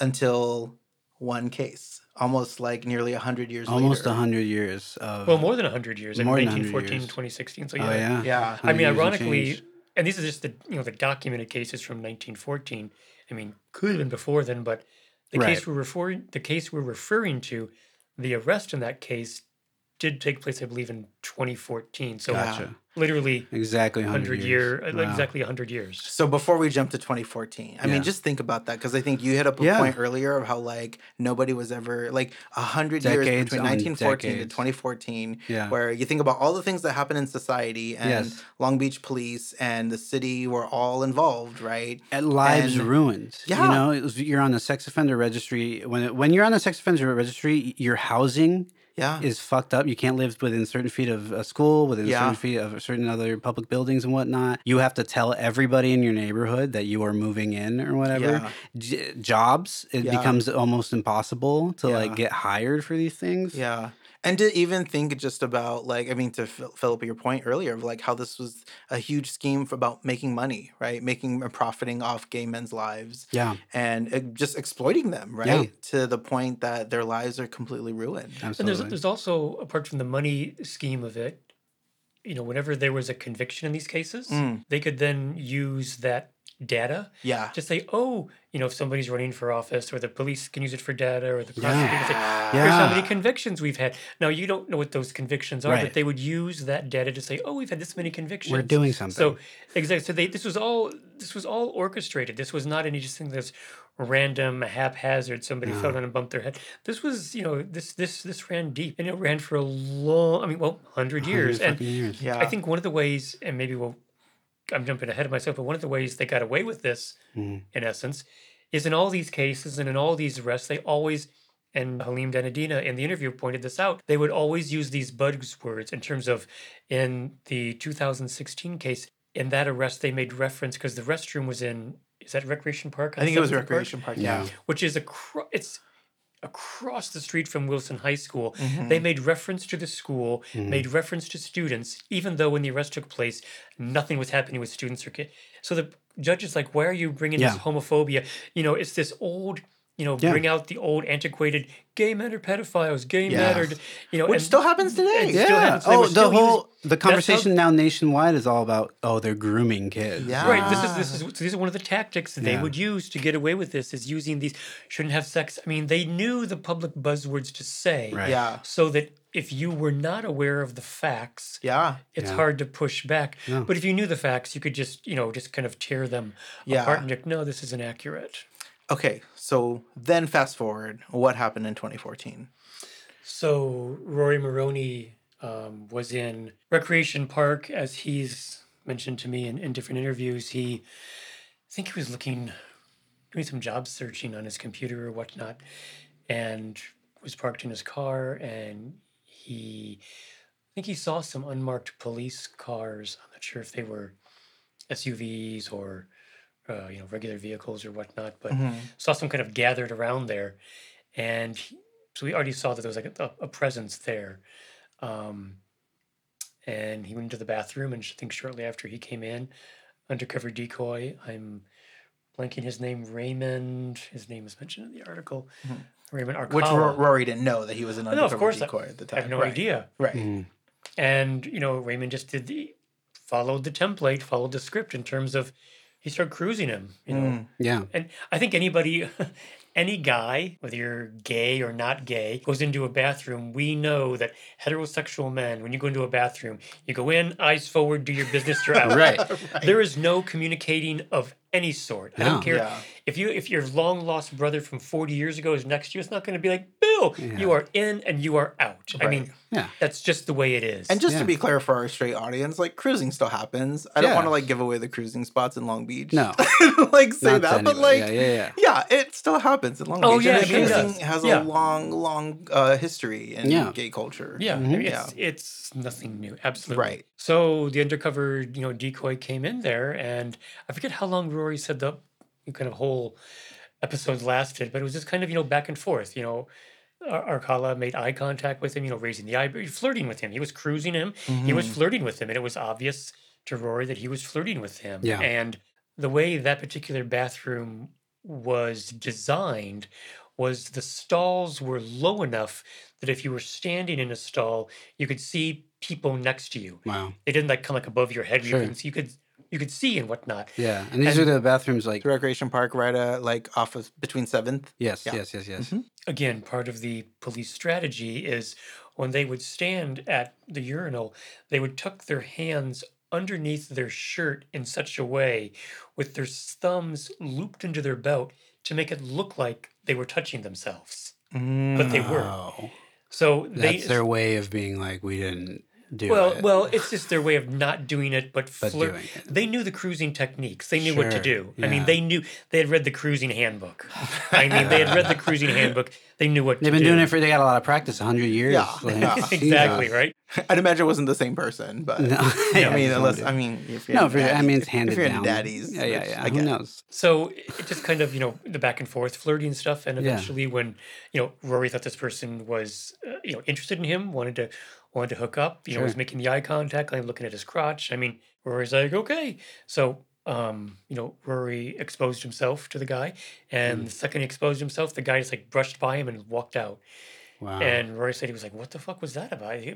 [SPEAKER 2] until one case, almost like nearly 100 years
[SPEAKER 1] Almost
[SPEAKER 2] later.
[SPEAKER 1] a hundred years of
[SPEAKER 3] well, more than 100 years. I
[SPEAKER 1] More
[SPEAKER 3] mean,
[SPEAKER 1] than 100
[SPEAKER 3] 1914,
[SPEAKER 1] years.
[SPEAKER 3] 2016. So
[SPEAKER 1] Oh
[SPEAKER 3] yeah.
[SPEAKER 1] yeah.
[SPEAKER 2] Yeah.
[SPEAKER 3] I mean,
[SPEAKER 1] years and
[SPEAKER 3] ironically, and these are just the you know the documented cases from 1914. I mean, could have been before then, but the
[SPEAKER 1] Right.
[SPEAKER 3] case we're referring the case we're referring to, the arrest in that case did take place, I believe, in 2014. So
[SPEAKER 1] Gotcha.
[SPEAKER 3] Literally
[SPEAKER 1] Exactly 100,
[SPEAKER 3] 100
[SPEAKER 1] years.
[SPEAKER 3] year,
[SPEAKER 1] Wow.
[SPEAKER 3] exactly 100 years.
[SPEAKER 2] So before we jump to 2014, I
[SPEAKER 1] Yeah.
[SPEAKER 2] mean, just think about that because I think you hit up a
[SPEAKER 1] Yeah.
[SPEAKER 2] point earlier of how like nobody was ever like a hundred years between um,
[SPEAKER 1] on
[SPEAKER 2] 1914 to 2014,
[SPEAKER 1] Yeah.
[SPEAKER 2] where you think about all the things that happen in society and
[SPEAKER 1] Yes.
[SPEAKER 2] Long Beach Police and the city were all involved, right?
[SPEAKER 1] At lives
[SPEAKER 2] And-
[SPEAKER 1] ruined.
[SPEAKER 2] Yeah.
[SPEAKER 1] You know, it was- you're on the sex offender registry. When when you're on the sex offender registry, your housing
[SPEAKER 2] Yeah.
[SPEAKER 1] is fucked up. You can't live within certain feet of a school, within
[SPEAKER 2] Yeah.
[SPEAKER 1] certain feet of certain other public buildings and whatnot. You have to tell everybody in your neighborhood that you are moving in or whatever.
[SPEAKER 2] Yeah.
[SPEAKER 1] J- jobs, it
[SPEAKER 2] Yeah.
[SPEAKER 1] becomes almost impossible to like get hired for these things.
[SPEAKER 2] Yeah. And to even think just about like, I mean, to fill, fill up your point earlier of like how this was a huge scheme for about making money, right? Making and profiting off gay men's lives
[SPEAKER 1] Yeah,
[SPEAKER 2] and uh, just exploiting them, right?
[SPEAKER 1] Yeah.
[SPEAKER 2] To the point that their lives are completely ruined. Absolutely.
[SPEAKER 3] And there's there's also apart from the money scheme of it, you know, whenever there was a conviction in these cases,
[SPEAKER 2] Mm.
[SPEAKER 3] they could then use that data
[SPEAKER 2] Yeah.
[SPEAKER 3] to say, oh, you know, if somebody's running for office, or the police can use it for data, or the
[SPEAKER 1] Yeah.
[SPEAKER 3] prosecutor can say,
[SPEAKER 2] Yeah.
[SPEAKER 3] here's how many convictions we've had. Now you don't know what those convictions are,
[SPEAKER 1] Right.
[SPEAKER 3] but they would use that data to say, oh, we've had this many convictions.
[SPEAKER 1] We're doing something.
[SPEAKER 3] So exactly. So they this was all this was all orchestrated. This was not any just thing that's random, haphazard. Somebody
[SPEAKER 1] No.
[SPEAKER 3] fell down and bumped their head. This was, you know, this this this ran deep, and it ran for a long. I mean, well, hundred
[SPEAKER 1] 100
[SPEAKER 3] years. And
[SPEAKER 1] years.
[SPEAKER 2] Yeah.
[SPEAKER 3] I think one of the ways, and maybe we'll, I'm jumping ahead of myself, but one of the ways they got away with this,
[SPEAKER 1] Mhm.
[SPEAKER 3] in essence, is in all these cases and in all these arrests, they always. And Halim Dhanidina in the interview pointed this out. They would always use these buzzwords in terms of, in the 2016 case, in that arrest, they made reference because the restroom was in, is that Recreation Park?
[SPEAKER 2] I think it was
[SPEAKER 3] 7th and Park?
[SPEAKER 2] Recreation Park. Yeah.
[SPEAKER 1] Yeah.
[SPEAKER 3] Which is across, it's across the street from Wilson High School.
[SPEAKER 2] Mhm.
[SPEAKER 3] They made reference to the school,
[SPEAKER 1] Mhm.
[SPEAKER 3] made reference to students, even though when the arrest took place, nothing was happening with students or kids. So the judge is like, why are you bringing this homophobia? You know, it's this old, you know,
[SPEAKER 1] Yeah.
[SPEAKER 3] bring out the old antiquated gay men are pedophiles, gay
[SPEAKER 2] Yeah.
[SPEAKER 3] men are, you know,
[SPEAKER 2] Which
[SPEAKER 3] and-
[SPEAKER 2] still happens today.
[SPEAKER 3] and still
[SPEAKER 1] Yeah.
[SPEAKER 3] happens. They
[SPEAKER 1] Oh,
[SPEAKER 3] were
[SPEAKER 1] the
[SPEAKER 3] still using-
[SPEAKER 1] whole the conversation now nationwide is all about oh they're grooming kids.
[SPEAKER 2] Yeah.
[SPEAKER 3] Right. This is this is so these are one of the tactics that they
[SPEAKER 1] Yeah.
[SPEAKER 3] would use to get away with this is using these shouldn't have sex. I mean, they knew the public buzzwords to say
[SPEAKER 1] Right.
[SPEAKER 2] Yeah.
[SPEAKER 3] so that if you were not aware of the facts,
[SPEAKER 2] Yeah.
[SPEAKER 3] it's
[SPEAKER 1] Yeah.
[SPEAKER 3] hard to push back.
[SPEAKER 1] No.
[SPEAKER 3] But if you knew the facts, you could just, you know, just kind of tear them
[SPEAKER 2] Yeah.
[SPEAKER 3] apart and be like, no, this is inaccurate.
[SPEAKER 2] Okay. So then fast forward, what happened in 2014?
[SPEAKER 3] So Rory Moroney um, was in Recreation Park, as he's mentioned to me in, in different interviews. He, I think he was looking, doing some job searching on his computer or whatnot, and was parked in his car. And he, I think he saw some unmarked police cars. I'm not sure if they were SUVs or, uh, you know, regular vehicles or whatnot, but
[SPEAKER 2] Mhm.
[SPEAKER 3] saw some kind of gathered around there, and he- so we already saw that there was like a, a presence there. Um, and he went into the bathroom, and I think shortly after he came in, undercover decoy. I'm blanking his name, Raymond. His name is mentioned in the article.
[SPEAKER 2] Mhm.
[SPEAKER 3] Raymond Arcala.
[SPEAKER 2] Which Ro- Rory didn't know that he was an
[SPEAKER 3] no,
[SPEAKER 2] undercover
[SPEAKER 3] of course I-
[SPEAKER 2] decoy at the time.
[SPEAKER 3] I
[SPEAKER 2] time.
[SPEAKER 3] have no
[SPEAKER 2] right.
[SPEAKER 3] idea.
[SPEAKER 2] Right.
[SPEAKER 1] Mhm.
[SPEAKER 3] And you know, Raymond just did the followed the template, followed the script in terms of he started cruising him. You know,
[SPEAKER 2] Mm.
[SPEAKER 1] Yeah.
[SPEAKER 3] And I think anybody, *laughs* any guy, whether you're gay or not gay, goes into a bathroom. We know that heterosexual men, when you go into a bathroom, you go in, eyes forward, do your business, you're *laughs* out.
[SPEAKER 1] Right.
[SPEAKER 2] Right.
[SPEAKER 3] There is no communicating of any sort. I don't care
[SPEAKER 2] Yeah.
[SPEAKER 3] if you if your long lost brother from 40 years ago is next to you, it's not going to be like, Bill,
[SPEAKER 1] Yeah.
[SPEAKER 3] you are in and you are out. I mean,
[SPEAKER 1] Yeah.
[SPEAKER 3] that's just the way it is.
[SPEAKER 2] And just
[SPEAKER 1] Yeah.
[SPEAKER 2] to be clear for our straight audience, like cruising still happens. I don't want to like give away the cruising spots in Long Beach.
[SPEAKER 1] No. *laughs*
[SPEAKER 2] like say
[SPEAKER 1] Not
[SPEAKER 2] that, but
[SPEAKER 1] anybody.
[SPEAKER 2] like
[SPEAKER 1] yeah, yeah, yeah.
[SPEAKER 2] Yeah, it still happens in Long
[SPEAKER 3] Oh,
[SPEAKER 2] Beach.
[SPEAKER 3] yeah,
[SPEAKER 2] and
[SPEAKER 3] it sure
[SPEAKER 2] cruising
[SPEAKER 3] does.
[SPEAKER 2] has
[SPEAKER 3] Yeah.
[SPEAKER 2] a long, long uh, history in
[SPEAKER 1] Yeah.
[SPEAKER 2] gay culture.
[SPEAKER 3] yeah, I
[SPEAKER 1] Mhm.
[SPEAKER 3] mean,
[SPEAKER 2] Yeah.
[SPEAKER 3] it's, it's nothing new. Absolutely.
[SPEAKER 2] Right.
[SPEAKER 3] So the undercover, you know, decoy came in there, and I forget how long Rory said the kind of whole episodes lasted, but it was just kind of you know back and forth. You know, Ar- Arcala made eye contact with him, you know, raising the eye, flirting with him. He was cruising him. He was
[SPEAKER 2] Mhm.
[SPEAKER 3] flirting with him, and it was obvious to Rory that he was flirting with him.
[SPEAKER 1] Yeah.
[SPEAKER 3] And the way that particular bathroom was designed was the stalls were low enough that if you were standing in a stall, you could see people next to you.
[SPEAKER 1] Wow.
[SPEAKER 3] They didn't like come like above your head.
[SPEAKER 1] Sure.
[SPEAKER 3] You could you could you could see and whatnot.
[SPEAKER 1] Yeah. And these
[SPEAKER 3] And-
[SPEAKER 1] are the bathrooms like
[SPEAKER 2] The Recreation Park, right? Uh, like off of between Seventh.
[SPEAKER 1] yes,
[SPEAKER 2] Yeah.
[SPEAKER 1] yes, yes, yes.
[SPEAKER 2] Mhm.
[SPEAKER 3] Again, part of the police strategy is when they would stand at the urinal, they would tuck their hands underneath their shirt in such a way with their thumbs looped into their belt to make it look like they were touching themselves. But they were. So they
[SPEAKER 1] that's their way of being like, we didn't do
[SPEAKER 3] well,
[SPEAKER 1] it.
[SPEAKER 3] well, it's just their way of not doing it, but,
[SPEAKER 1] But
[SPEAKER 3] flirt.
[SPEAKER 1] doing it.
[SPEAKER 3] They knew the cruising techniques. They knew what to
[SPEAKER 1] Sure,
[SPEAKER 3] do. I mean, they knew they had read the cruising handbook. I mean, they had read the cruising *laughs* handbook. They knew what
[SPEAKER 1] They've
[SPEAKER 3] to
[SPEAKER 1] been
[SPEAKER 3] do.
[SPEAKER 1] doing it for they got a lot of practice, hundred years.
[SPEAKER 2] Yeah,
[SPEAKER 1] like,
[SPEAKER 2] yeah. *laughs*
[SPEAKER 3] exactly
[SPEAKER 1] Jesus.
[SPEAKER 3] right. *laughs*
[SPEAKER 2] I'd imagine it wasn't the same person, but
[SPEAKER 1] No, *laughs*
[SPEAKER 2] I
[SPEAKER 1] yeah,
[SPEAKER 2] mean, unless I mean, if you're
[SPEAKER 1] no,
[SPEAKER 2] into
[SPEAKER 1] for, I mean it's
[SPEAKER 2] if-
[SPEAKER 1] handed
[SPEAKER 2] if you're
[SPEAKER 1] down.
[SPEAKER 2] into daddies,
[SPEAKER 1] Yeah, yeah, yeah.
[SPEAKER 2] I
[SPEAKER 1] Who
[SPEAKER 2] get.
[SPEAKER 1] knows?
[SPEAKER 3] So it just kind of you know the back and forth flirting stuff, and
[SPEAKER 1] Yeah.
[SPEAKER 3] eventually when you know Rory thought this person was uh, you know interested in him, wanted to wanted to hook up, you know, was making the eye contact, like looking at his crotch. I mean, Rory's like, okay, so. Um, you know, Rory exposed himself to the guy, and
[SPEAKER 1] Mm.
[SPEAKER 3] the second he exposed himself, the guy just like brushed by him and walked out.
[SPEAKER 1] Wow.
[SPEAKER 3] And Rory said he was like, "What the fuck was that about? He-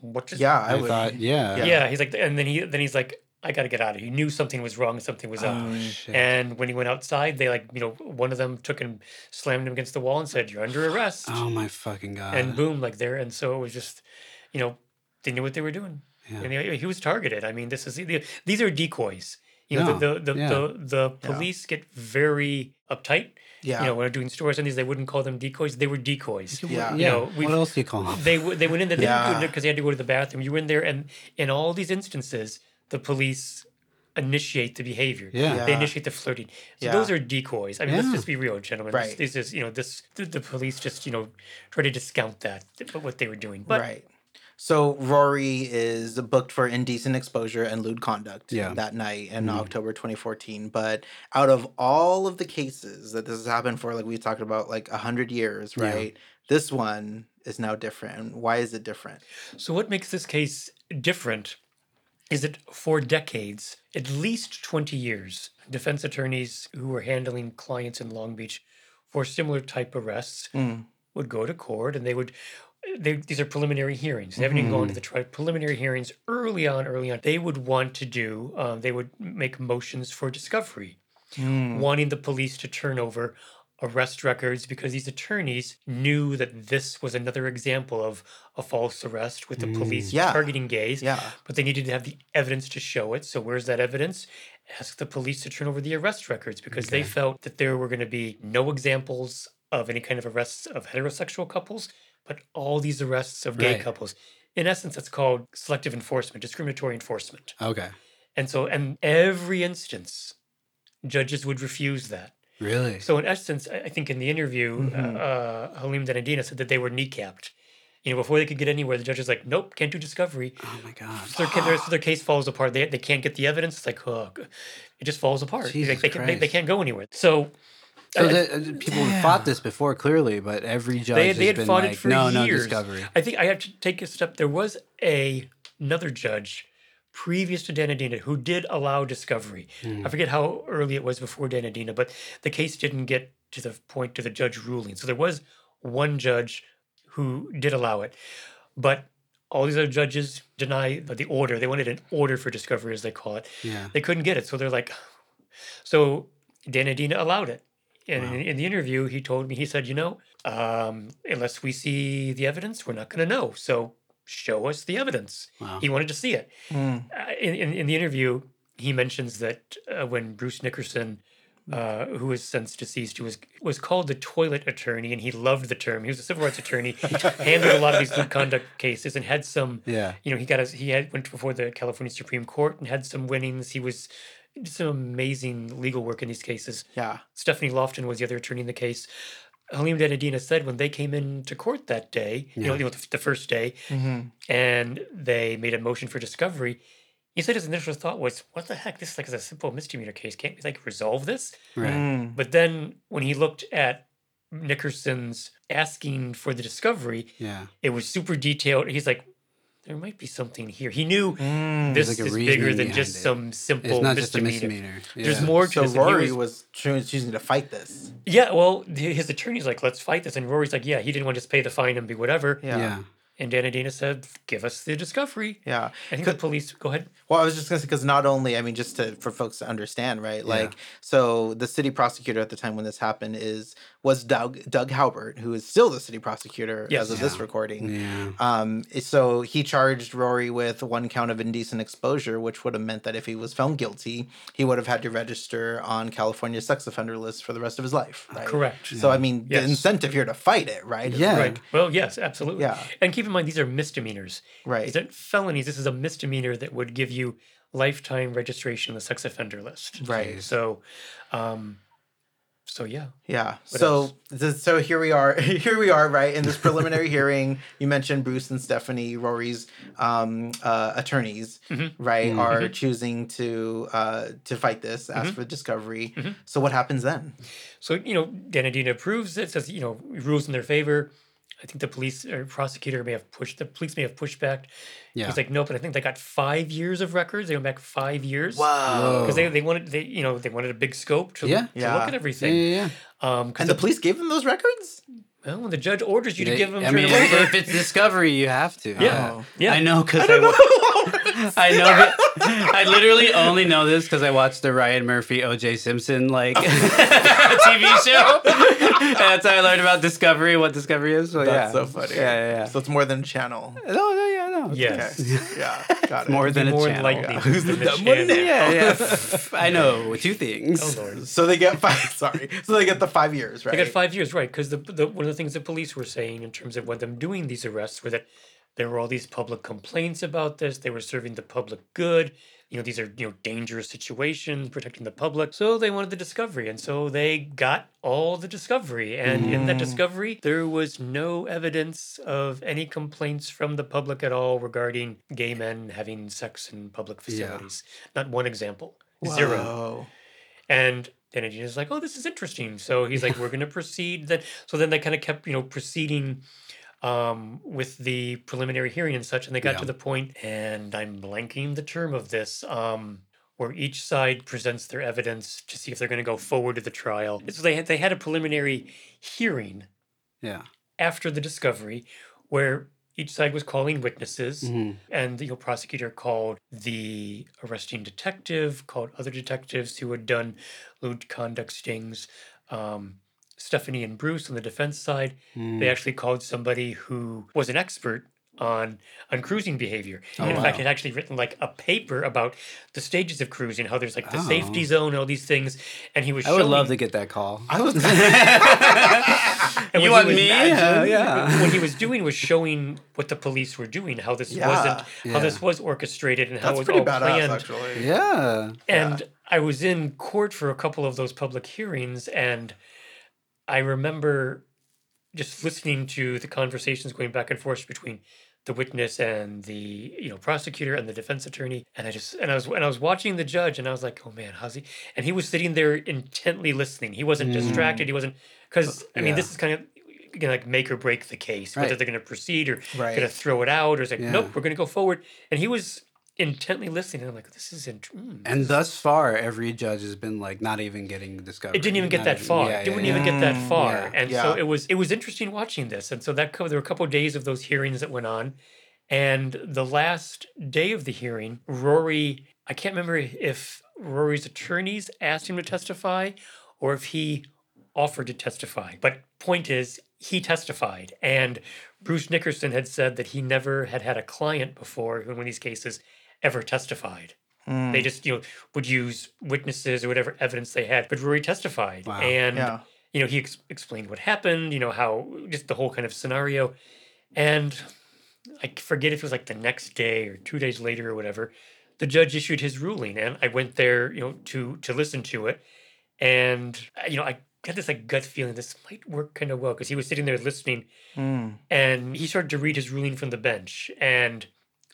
[SPEAKER 3] What just?"
[SPEAKER 2] Yeah, I,
[SPEAKER 1] I,
[SPEAKER 2] would.
[SPEAKER 1] thought, yeah.
[SPEAKER 2] Yeah.
[SPEAKER 3] yeah. He's like, and then he then he's like, "I got to get out of here." He knew something was wrong, something was up.
[SPEAKER 1] Oh, shit.
[SPEAKER 3] And when he went outside, they like, you know, one of them took and slammed him against the wall and said, "You're under arrest."
[SPEAKER 1] oh my fucking god.
[SPEAKER 3] and boom, like there. And so it was just, you know, they knew what they were doing,
[SPEAKER 1] Yeah.
[SPEAKER 3] and he, he was targeted. I mean, this is these are decoys. You know,
[SPEAKER 1] No,
[SPEAKER 3] the the the,
[SPEAKER 1] yeah.
[SPEAKER 3] the, the
[SPEAKER 2] Yeah.
[SPEAKER 3] police get very uptight.
[SPEAKER 2] Yeah.
[SPEAKER 3] You know, when they're doing stories on these, they wouldn't call them decoys; they were decoys.
[SPEAKER 2] Yeah.
[SPEAKER 3] You know, we've-
[SPEAKER 1] what else do you call them?
[SPEAKER 3] They they went in there they
[SPEAKER 2] Yeah.
[SPEAKER 3] because they had to go to the bathroom. You were in there, and in all these instances, the police initiate the behavior.
[SPEAKER 1] Yeah.
[SPEAKER 3] They initiate the flirting. So
[SPEAKER 2] Yeah.
[SPEAKER 3] those are decoys. I mean,
[SPEAKER 1] Yeah.
[SPEAKER 3] let's just be real, gentlemen.
[SPEAKER 2] Right.
[SPEAKER 3] This, is you know this the, the police just you know try to discount that th- what they were doing. But
[SPEAKER 2] right. So Rory is booked for indecent exposure and lewd conduct
[SPEAKER 1] Yeah.
[SPEAKER 2] that night in
[SPEAKER 1] Mhm.
[SPEAKER 2] October 2014. But out of all of the cases that this has happened for, like we talked about, like a hundred years,
[SPEAKER 1] Yeah.
[SPEAKER 2] right? This one is now different. Why is it different?
[SPEAKER 3] So, what makes this case different is that for decades, at least 20 years, defense attorneys who were handling clients in Long Beach for similar type arrests
[SPEAKER 2] Mm.
[SPEAKER 3] would go to court and they would. They, these are preliminary hearings. They haven't even gone to the trial. Preliminary hearings early on, early on, they would want to do. Um, they would make motions for discovery
[SPEAKER 2] Mm.
[SPEAKER 3] wanting the police to turn over arrest records because these attorneys knew that this was another example of a false arrest with the police
[SPEAKER 2] Yeah.
[SPEAKER 3] targeting gays.
[SPEAKER 2] Yeah.
[SPEAKER 3] But they needed to have the evidence to show it. So where's that evidence? Ask the police to turn over the arrest records because they felt that there were going to be no examples of any kind of arrests of heterosexual couples, but all these arrests of gay
[SPEAKER 1] Right.
[SPEAKER 3] couples. In essence, that's called selective enforcement, discriminatory enforcement.
[SPEAKER 1] Okay.
[SPEAKER 3] And so, and every instance, judges would refuse that.
[SPEAKER 1] Really?
[SPEAKER 3] So, in essence, I think in the interview,
[SPEAKER 2] Mhm.
[SPEAKER 3] uh, uh, Halim Dhanidina said that they were kneecapped. You know, before they could get anywhere, the judge is like, "Nope, can't do discovery."
[SPEAKER 1] oh my god.
[SPEAKER 3] So their, the their case falls apart. They, they can't get the evidence. It's like, oh, it just falls apart.
[SPEAKER 1] Jesus
[SPEAKER 3] Like, they, can, they, they, can't go anywhere. So,
[SPEAKER 1] So the, uh, people have fought this before, clearly, but every judge
[SPEAKER 3] they,
[SPEAKER 1] has
[SPEAKER 3] they had
[SPEAKER 1] been
[SPEAKER 3] fought
[SPEAKER 1] like,
[SPEAKER 3] it for
[SPEAKER 1] no,
[SPEAKER 3] years.
[SPEAKER 1] no discovery.
[SPEAKER 3] I think I have to take a step. There was a another judge previous to Dhanidina who did allow discovery.
[SPEAKER 1] Hmm.
[SPEAKER 3] I forget how early it was before Dhanidina, but the case didn't get to the point to the judge ruling. So there was one judge who did allow it, but all these other judges deny the order. They wanted an order for discovery, as they call it.
[SPEAKER 1] Yeah.
[SPEAKER 3] They couldn't get it, so they're like, *sighs* so Dhanidina allowed it. And
[SPEAKER 1] Wow.
[SPEAKER 3] in, in the interview, he told me, he said, you know, um, unless we see the evidence, we're not going to know. So show us the evidence.
[SPEAKER 1] Wow.
[SPEAKER 3] He wanted to see it.
[SPEAKER 2] Mm.
[SPEAKER 3] Uh, in, in, in the interview, he mentions that uh, when Bruce Nickerson, uh, who is since deceased, who was was called the toilet attorney, and he loved the term. He was a civil rights attorney, *laughs* handled a lot of these good conduct cases, and had some.
[SPEAKER 1] Yeah.
[SPEAKER 3] You know, he got his, he had went before the California Supreme Court and had some winnings. He was did some amazing legal work in these cases.
[SPEAKER 2] Yeah.
[SPEAKER 3] Stephanie Lofton was the other attorney in the case. Halim Dhanidina said when they came into court that day, you know, you know the, the first day,
[SPEAKER 2] Mm-hmm.
[SPEAKER 3] and they made a motion for discovery. He said his initial thought was, "What the heck? This is like a simple misdemeanor case. Can't we like resolve this?"
[SPEAKER 1] Right.
[SPEAKER 2] Mm.
[SPEAKER 3] But then when he looked at Nickerson's asking for the discovery,
[SPEAKER 1] Yeah.
[SPEAKER 3] it was super detailed. He's like, "There might be something here." He knew
[SPEAKER 2] Mm.
[SPEAKER 3] this
[SPEAKER 1] like
[SPEAKER 3] is bigger than just
[SPEAKER 1] it.
[SPEAKER 3] some simple
[SPEAKER 1] It's not just a
[SPEAKER 3] misdemeanor.
[SPEAKER 1] misdemeanor.
[SPEAKER 3] There's more to
[SPEAKER 2] So
[SPEAKER 3] this.
[SPEAKER 2] Rory
[SPEAKER 3] was-
[SPEAKER 2] was choosing to fight this.
[SPEAKER 3] Yeah, well, his attorney's like, let's fight this. And Rory's like, yeah, he didn't want to just pay the fine and be whatever.
[SPEAKER 2] Yeah.
[SPEAKER 1] Yeah.
[SPEAKER 3] And Dana Dana said, give us the discovery.
[SPEAKER 2] Yeah.
[SPEAKER 3] I think the police, go ahead.
[SPEAKER 2] Well, I was just gonna say because not only, I mean, just to for folks to understand, right? Like, so the city prosecutor at the time when this happened is was Doug Doug Haubert, who is still the city prosecutor
[SPEAKER 3] Yes.
[SPEAKER 2] as of this recording.
[SPEAKER 1] Yeah.
[SPEAKER 2] Um, so he charged Rory with one count of indecent exposure, which would have meant that if he was found guilty, he would have had to register on California's sex offender list for the rest of his life. Right?
[SPEAKER 3] Correct.
[SPEAKER 2] So I mean,
[SPEAKER 3] Yes.
[SPEAKER 2] the incentive here to fight it, right?
[SPEAKER 1] Yeah.
[SPEAKER 2] like-
[SPEAKER 3] Right. Well, yes, absolutely.
[SPEAKER 2] Yeah.
[SPEAKER 3] And keep in mind, these are misdemeanors.
[SPEAKER 2] right.
[SPEAKER 3] These aren't felonies. This is a misdemeanor that would give you lifetime registration on the sex offender list.
[SPEAKER 2] Right.
[SPEAKER 3] So, um, so yeah.
[SPEAKER 2] Yeah.
[SPEAKER 3] What
[SPEAKER 2] so
[SPEAKER 3] else?
[SPEAKER 2] so here we are. *laughs* Here we are. Right in this preliminary *laughs* hearing, you mentioned Bruce and Stephanie, Rory's um, uh, attorneys,
[SPEAKER 3] Mhm.
[SPEAKER 2] right,
[SPEAKER 1] Mhm.
[SPEAKER 2] are choosing to uh, to fight this, ask
[SPEAKER 3] Mhm.
[SPEAKER 2] for discovery.
[SPEAKER 3] Mhm.
[SPEAKER 2] So what happens then?
[SPEAKER 3] So, you know, Dhanidina approves it, says, you know, rules in their favor. I think the police or prosecutor may have pushed, the police may have pushed back.
[SPEAKER 1] Yeah.
[SPEAKER 3] He's like, no, but I think they got five years of records. They went back five years.
[SPEAKER 1] Whoa.
[SPEAKER 3] Because they, they wanted, they, you know, they wanted a big scope to,
[SPEAKER 1] Yeah.
[SPEAKER 3] to
[SPEAKER 2] Yeah.
[SPEAKER 3] look at everything.
[SPEAKER 1] yeah, yeah.
[SPEAKER 3] Um,
[SPEAKER 2] And the police gave them those records.
[SPEAKER 3] well, when the judge orders you to give them,
[SPEAKER 1] I
[SPEAKER 3] turn
[SPEAKER 1] mean,
[SPEAKER 3] them over.
[SPEAKER 1] if it's discovery, you have to.
[SPEAKER 3] Yeah.
[SPEAKER 2] Oh.
[SPEAKER 3] yeah.
[SPEAKER 1] I know because I, wa- *laughs* I know that I literally only know this because I watched the Ryan Murphy O.J. Simpson like *laughs* TV show. And that's how I learned about Discovery, what Discovery is. So,
[SPEAKER 2] That's
[SPEAKER 1] yeah.
[SPEAKER 2] so funny.
[SPEAKER 1] Yeah, yeah, yeah.
[SPEAKER 2] So it's more than channel.
[SPEAKER 1] No, no, yeah, no. it's
[SPEAKER 3] Yes.
[SPEAKER 2] Okay. *laughs* yeah. Got it.
[SPEAKER 1] More than a
[SPEAKER 3] More
[SPEAKER 1] channel.
[SPEAKER 3] enlightening
[SPEAKER 2] Yeah. Who's the
[SPEAKER 3] than
[SPEAKER 2] dumb one
[SPEAKER 3] channel.
[SPEAKER 2] now?
[SPEAKER 1] Yeah, yeah. *laughs* *laughs* I know two things.
[SPEAKER 3] Oh, Lord.
[SPEAKER 2] So they get five. Sorry. So they get the five years, right?
[SPEAKER 3] They got five years, right? Because the, the one of the things the police were saying in terms of what them doing these arrests were that there were all these public complaints about this. They were serving the public good. You know, these are you know dangerous situations, protecting the public. So they wanted the discovery, and so they got all the discovery. And in that
[SPEAKER 2] Mm.
[SPEAKER 3] discovery, there was no evidence of any complaints from the public at all regarding gay men having sex in public
[SPEAKER 1] Yeah.
[SPEAKER 3] facilities. Not one example. Zero.
[SPEAKER 2] Whoa.
[SPEAKER 3] And then is like, oh, this is interesting. So he's like, we're going *laughs* to proceed. Then, so then they kind of kept, you know, proceeding um, with the preliminary hearing and such. And they got
[SPEAKER 1] Yeah.
[SPEAKER 3] to the point, and I'm blanking the term of this, um, where each side presents their evidence to see if they're going to go forward to the trial. So they had, they had a preliminary hearing
[SPEAKER 1] Yeah.
[SPEAKER 3] after the discovery where each side was calling witnesses
[SPEAKER 1] Mhm.
[SPEAKER 3] and the you know, prosecutor called the arresting detective, called other detectives who had done lewd conduct stings. Um, Stephanie and Bruce on the defense side,
[SPEAKER 1] Mm.
[SPEAKER 3] they actually called somebody who was an expert on on cruising behavior.
[SPEAKER 1] Oh,
[SPEAKER 3] and in fact, had actually written like a paper about the stages of cruising, how there's like the
[SPEAKER 1] Oh.
[SPEAKER 3] safety zone and all these things. And he was
[SPEAKER 1] I would love to get that call.
[SPEAKER 2] I was. *laughs* *laughs*
[SPEAKER 3] And
[SPEAKER 1] you
[SPEAKER 3] what
[SPEAKER 1] want
[SPEAKER 3] he was-
[SPEAKER 1] me? Yeah, yeah.
[SPEAKER 3] what he was doing was showing what the police were doing, how this
[SPEAKER 2] Yeah.
[SPEAKER 3] wasn't, how this was orchestrated, and how
[SPEAKER 2] That's
[SPEAKER 3] it was all
[SPEAKER 2] badass,
[SPEAKER 3] planned.
[SPEAKER 2] actually.
[SPEAKER 1] Yeah.
[SPEAKER 3] And I was in court for a couple of those public hearings, and I remember just listening to the conversations going back and forth between the witness and the you know prosecutor and the defense attorney and i just and i was and i was watching the judge and i was like oh man how's he and he was sitting there intently listening he wasn't
[SPEAKER 1] Mm.
[SPEAKER 3] distracted he wasn't because i mean this is kind of you know, like make or break the case whether they're going to proceed or
[SPEAKER 2] Right.
[SPEAKER 3] going to throw it out or it's like
[SPEAKER 1] Yeah.
[SPEAKER 3] nope we're going to go forward and he was intently listening and i'm like this is int- mm,
[SPEAKER 1] And thus far, every judge has been like not even getting discovered.
[SPEAKER 3] it didn't even get
[SPEAKER 1] Not
[SPEAKER 3] that
[SPEAKER 1] even-
[SPEAKER 3] far.
[SPEAKER 1] yeah,
[SPEAKER 3] it didn't
[SPEAKER 1] yeah,
[SPEAKER 3] even
[SPEAKER 1] yeah.
[SPEAKER 3] get that
[SPEAKER 2] Mm,
[SPEAKER 3] far.
[SPEAKER 1] yeah.
[SPEAKER 3] And so it was it was interesting watching this. And so that co- there were a couple of days of those hearings that went on. And the last day of the hearing, Rory, I can't remember if Rory's attorneys asked him to testify or if he offered to testify. But point is, he testified. And Bruce Nickerson had said that he never had had a client before in one of these cases ever testified.
[SPEAKER 2] Mm.
[SPEAKER 3] They just, you know, would use witnesses or whatever evidence they had. But Rory testified.
[SPEAKER 1] Wow.
[SPEAKER 3] And,
[SPEAKER 2] Yeah.
[SPEAKER 3] you know, he ex- explained what happened, you know, how just the whole kind of scenario. And I forget if it was like the next day or two days later or whatever, the judge issued his ruling. And I went there, you know, to to listen to it. And, uh, you know, I got this like gut feeling this might work kind of well because he was sitting there listening
[SPEAKER 2] Mm.
[SPEAKER 3] and he started to read his ruling from the bench. And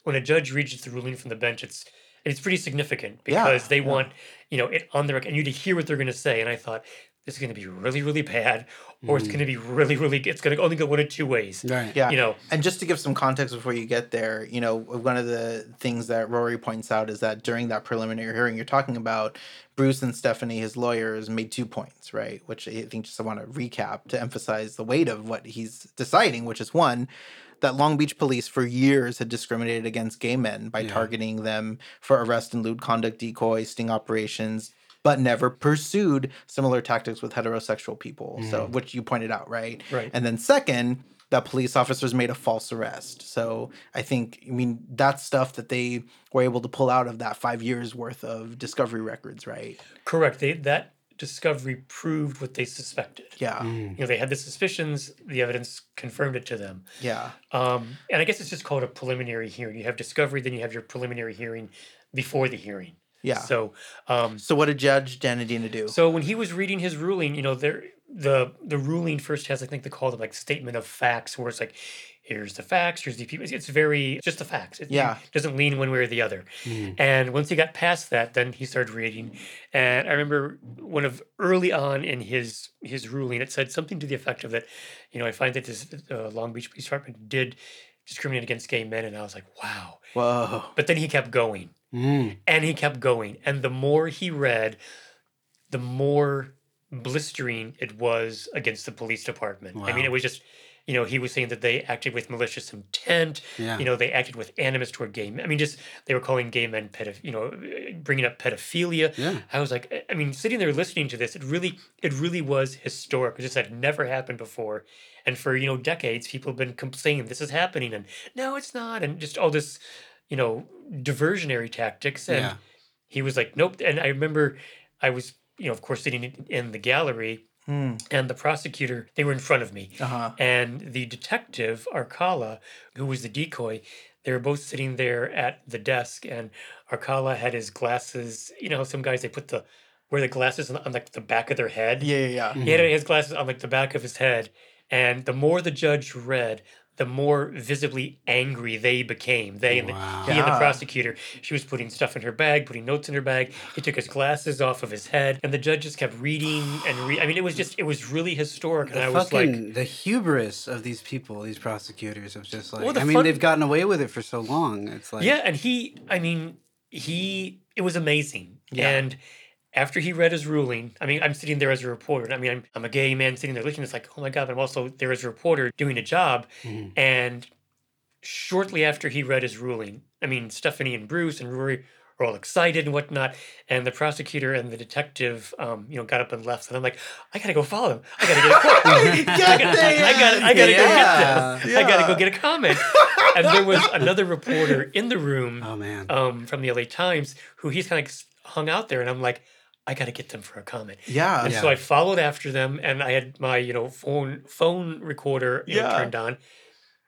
[SPEAKER 3] when a judge reads the ruling from the bench, it's it's pretty significant
[SPEAKER 2] Yeah,
[SPEAKER 3] because they
[SPEAKER 2] yeah.
[SPEAKER 3] want you know it on the record and you to hear what they're going to say. And I thought this is going to be really really bad, or it's
[SPEAKER 1] Mm.
[SPEAKER 3] going to be really really. It's going to only go one of two ways.
[SPEAKER 1] Right.
[SPEAKER 2] Yeah.
[SPEAKER 3] You know,
[SPEAKER 2] And just to give some context before you get there, you know, one of the things that Rory points out is that during that preliminary hearing you're talking about, Bruce and Stephanie, his lawyers, made two points, right? Which I think just I want to recap to emphasize the weight of what he's deciding, which is one, that Long Beach police for years had discriminated against gay men by
[SPEAKER 1] Yeah.
[SPEAKER 2] targeting them for arrest and lewd conduct decoy, sting operations, but never pursued similar tactics with heterosexual people. So, mm. which you pointed out, right?
[SPEAKER 3] Right.
[SPEAKER 2] And then second, that police officers made a false arrest. So I think, I mean, that's stuff that they were able to pull out of that five years worth of discovery records, right?
[SPEAKER 3] correct. They that discovery proved what they suspected.
[SPEAKER 2] Yeah.
[SPEAKER 1] Mm.
[SPEAKER 3] You know, they had the suspicions. The evidence confirmed it to them.
[SPEAKER 2] Yeah.
[SPEAKER 3] Um, and I guess it's just called a preliminary hearing. You have discovery, then you have your preliminary hearing before the hearing.
[SPEAKER 2] Yeah. So,
[SPEAKER 3] um, So,
[SPEAKER 2] what did Judge Dhanidina do?
[SPEAKER 3] so when he was reading his ruling, you know, there the the ruling first has I think they call it like statement of facts, where it's like, here's the facts, here's the people. It's very just the facts. It,
[SPEAKER 2] Yeah.
[SPEAKER 3] doesn't lean one way or the other.
[SPEAKER 1] Mm.
[SPEAKER 3] And once he got past that, then he started reading. And I remember one of early on in his his ruling, it said something to the effect of that, you know, I find that this uh, Long Beach Police Department did discriminate against gay men, and I was like, wow.
[SPEAKER 2] Whoa.
[SPEAKER 3] But then he kept going
[SPEAKER 1] Mm.
[SPEAKER 3] and he kept going. And the more he read, the more blistering it was against the police department. I mean, it was just, you know, he was saying that they acted with malicious intent.
[SPEAKER 1] Yeah.
[SPEAKER 3] You know, they acted with animus toward gay men. I mean, just they were calling gay men pedoph, you know, bringing up pedophilia.
[SPEAKER 1] Yeah.
[SPEAKER 3] I was like, I- mean, sitting there listening to this, it really, it really was historic. It just had never happened before. And for, you know, decades, people have been complaining this is happening and no, it's not. And just all this, you know, diversionary tactics. And
[SPEAKER 1] Yeah.
[SPEAKER 3] he was like, nope. And I remember I was, you know, of course, sitting in, in the gallery
[SPEAKER 2] Hmm.
[SPEAKER 3] and the prosecutor, they were in front of me.
[SPEAKER 2] Uh huh.
[SPEAKER 3] And the detective, Arcala, who was the decoy, they were both sitting there at the desk, and Arcala had his glasses. You know, how some guys they put the wear the glasses on, on like the back of their head.
[SPEAKER 2] Yeah. Yeah. Yeah.
[SPEAKER 3] He had his glasses on like the back of his head, and the more the judge read, the more visibly angry they became. They and the,
[SPEAKER 1] Wow.
[SPEAKER 3] he and the prosecutor. She was putting stuff in her bag, putting notes in her bag. He took his glasses off of his head, and the judge just kept reading and read. I mean, it was just it was really historic, and
[SPEAKER 1] The
[SPEAKER 3] I was like.
[SPEAKER 1] fucking the hubris of these people, these prosecutors, of just like
[SPEAKER 3] Well,
[SPEAKER 1] I mean,
[SPEAKER 3] fun-
[SPEAKER 1] they've gotten away with it for so long. It's like
[SPEAKER 3] yeah, and he, I mean, he, it was amazing.
[SPEAKER 2] Yeah.
[SPEAKER 3] And after he read his ruling, I mean, I'm sitting there as a reporter. I mean, I'm, I'm a gay man sitting there listening. It's like, oh my God, but I'm also there as a reporter doing a job.
[SPEAKER 1] Mhm.
[SPEAKER 3] And shortly after he read his ruling, I mean, Stephanie and Bruce and Rory were all excited and whatnot. And the prosecutor and the detective, um, you know, got up and left. And I'm like, I gotta go follow them. I gotta get a quote. *laughs* I gotta, I gotta, I gotta go
[SPEAKER 1] Yeah.
[SPEAKER 3] get this. I gotta go get a comment. and there was another reporter in the room
[SPEAKER 1] Oh man.
[SPEAKER 3] um, from the LA Times who he's kind of hung out there, and I'm like, I got to get them for a comment.
[SPEAKER 2] Yeah.
[SPEAKER 3] And so I followed after them, and I had my you know phone phone recorder you know, turned on,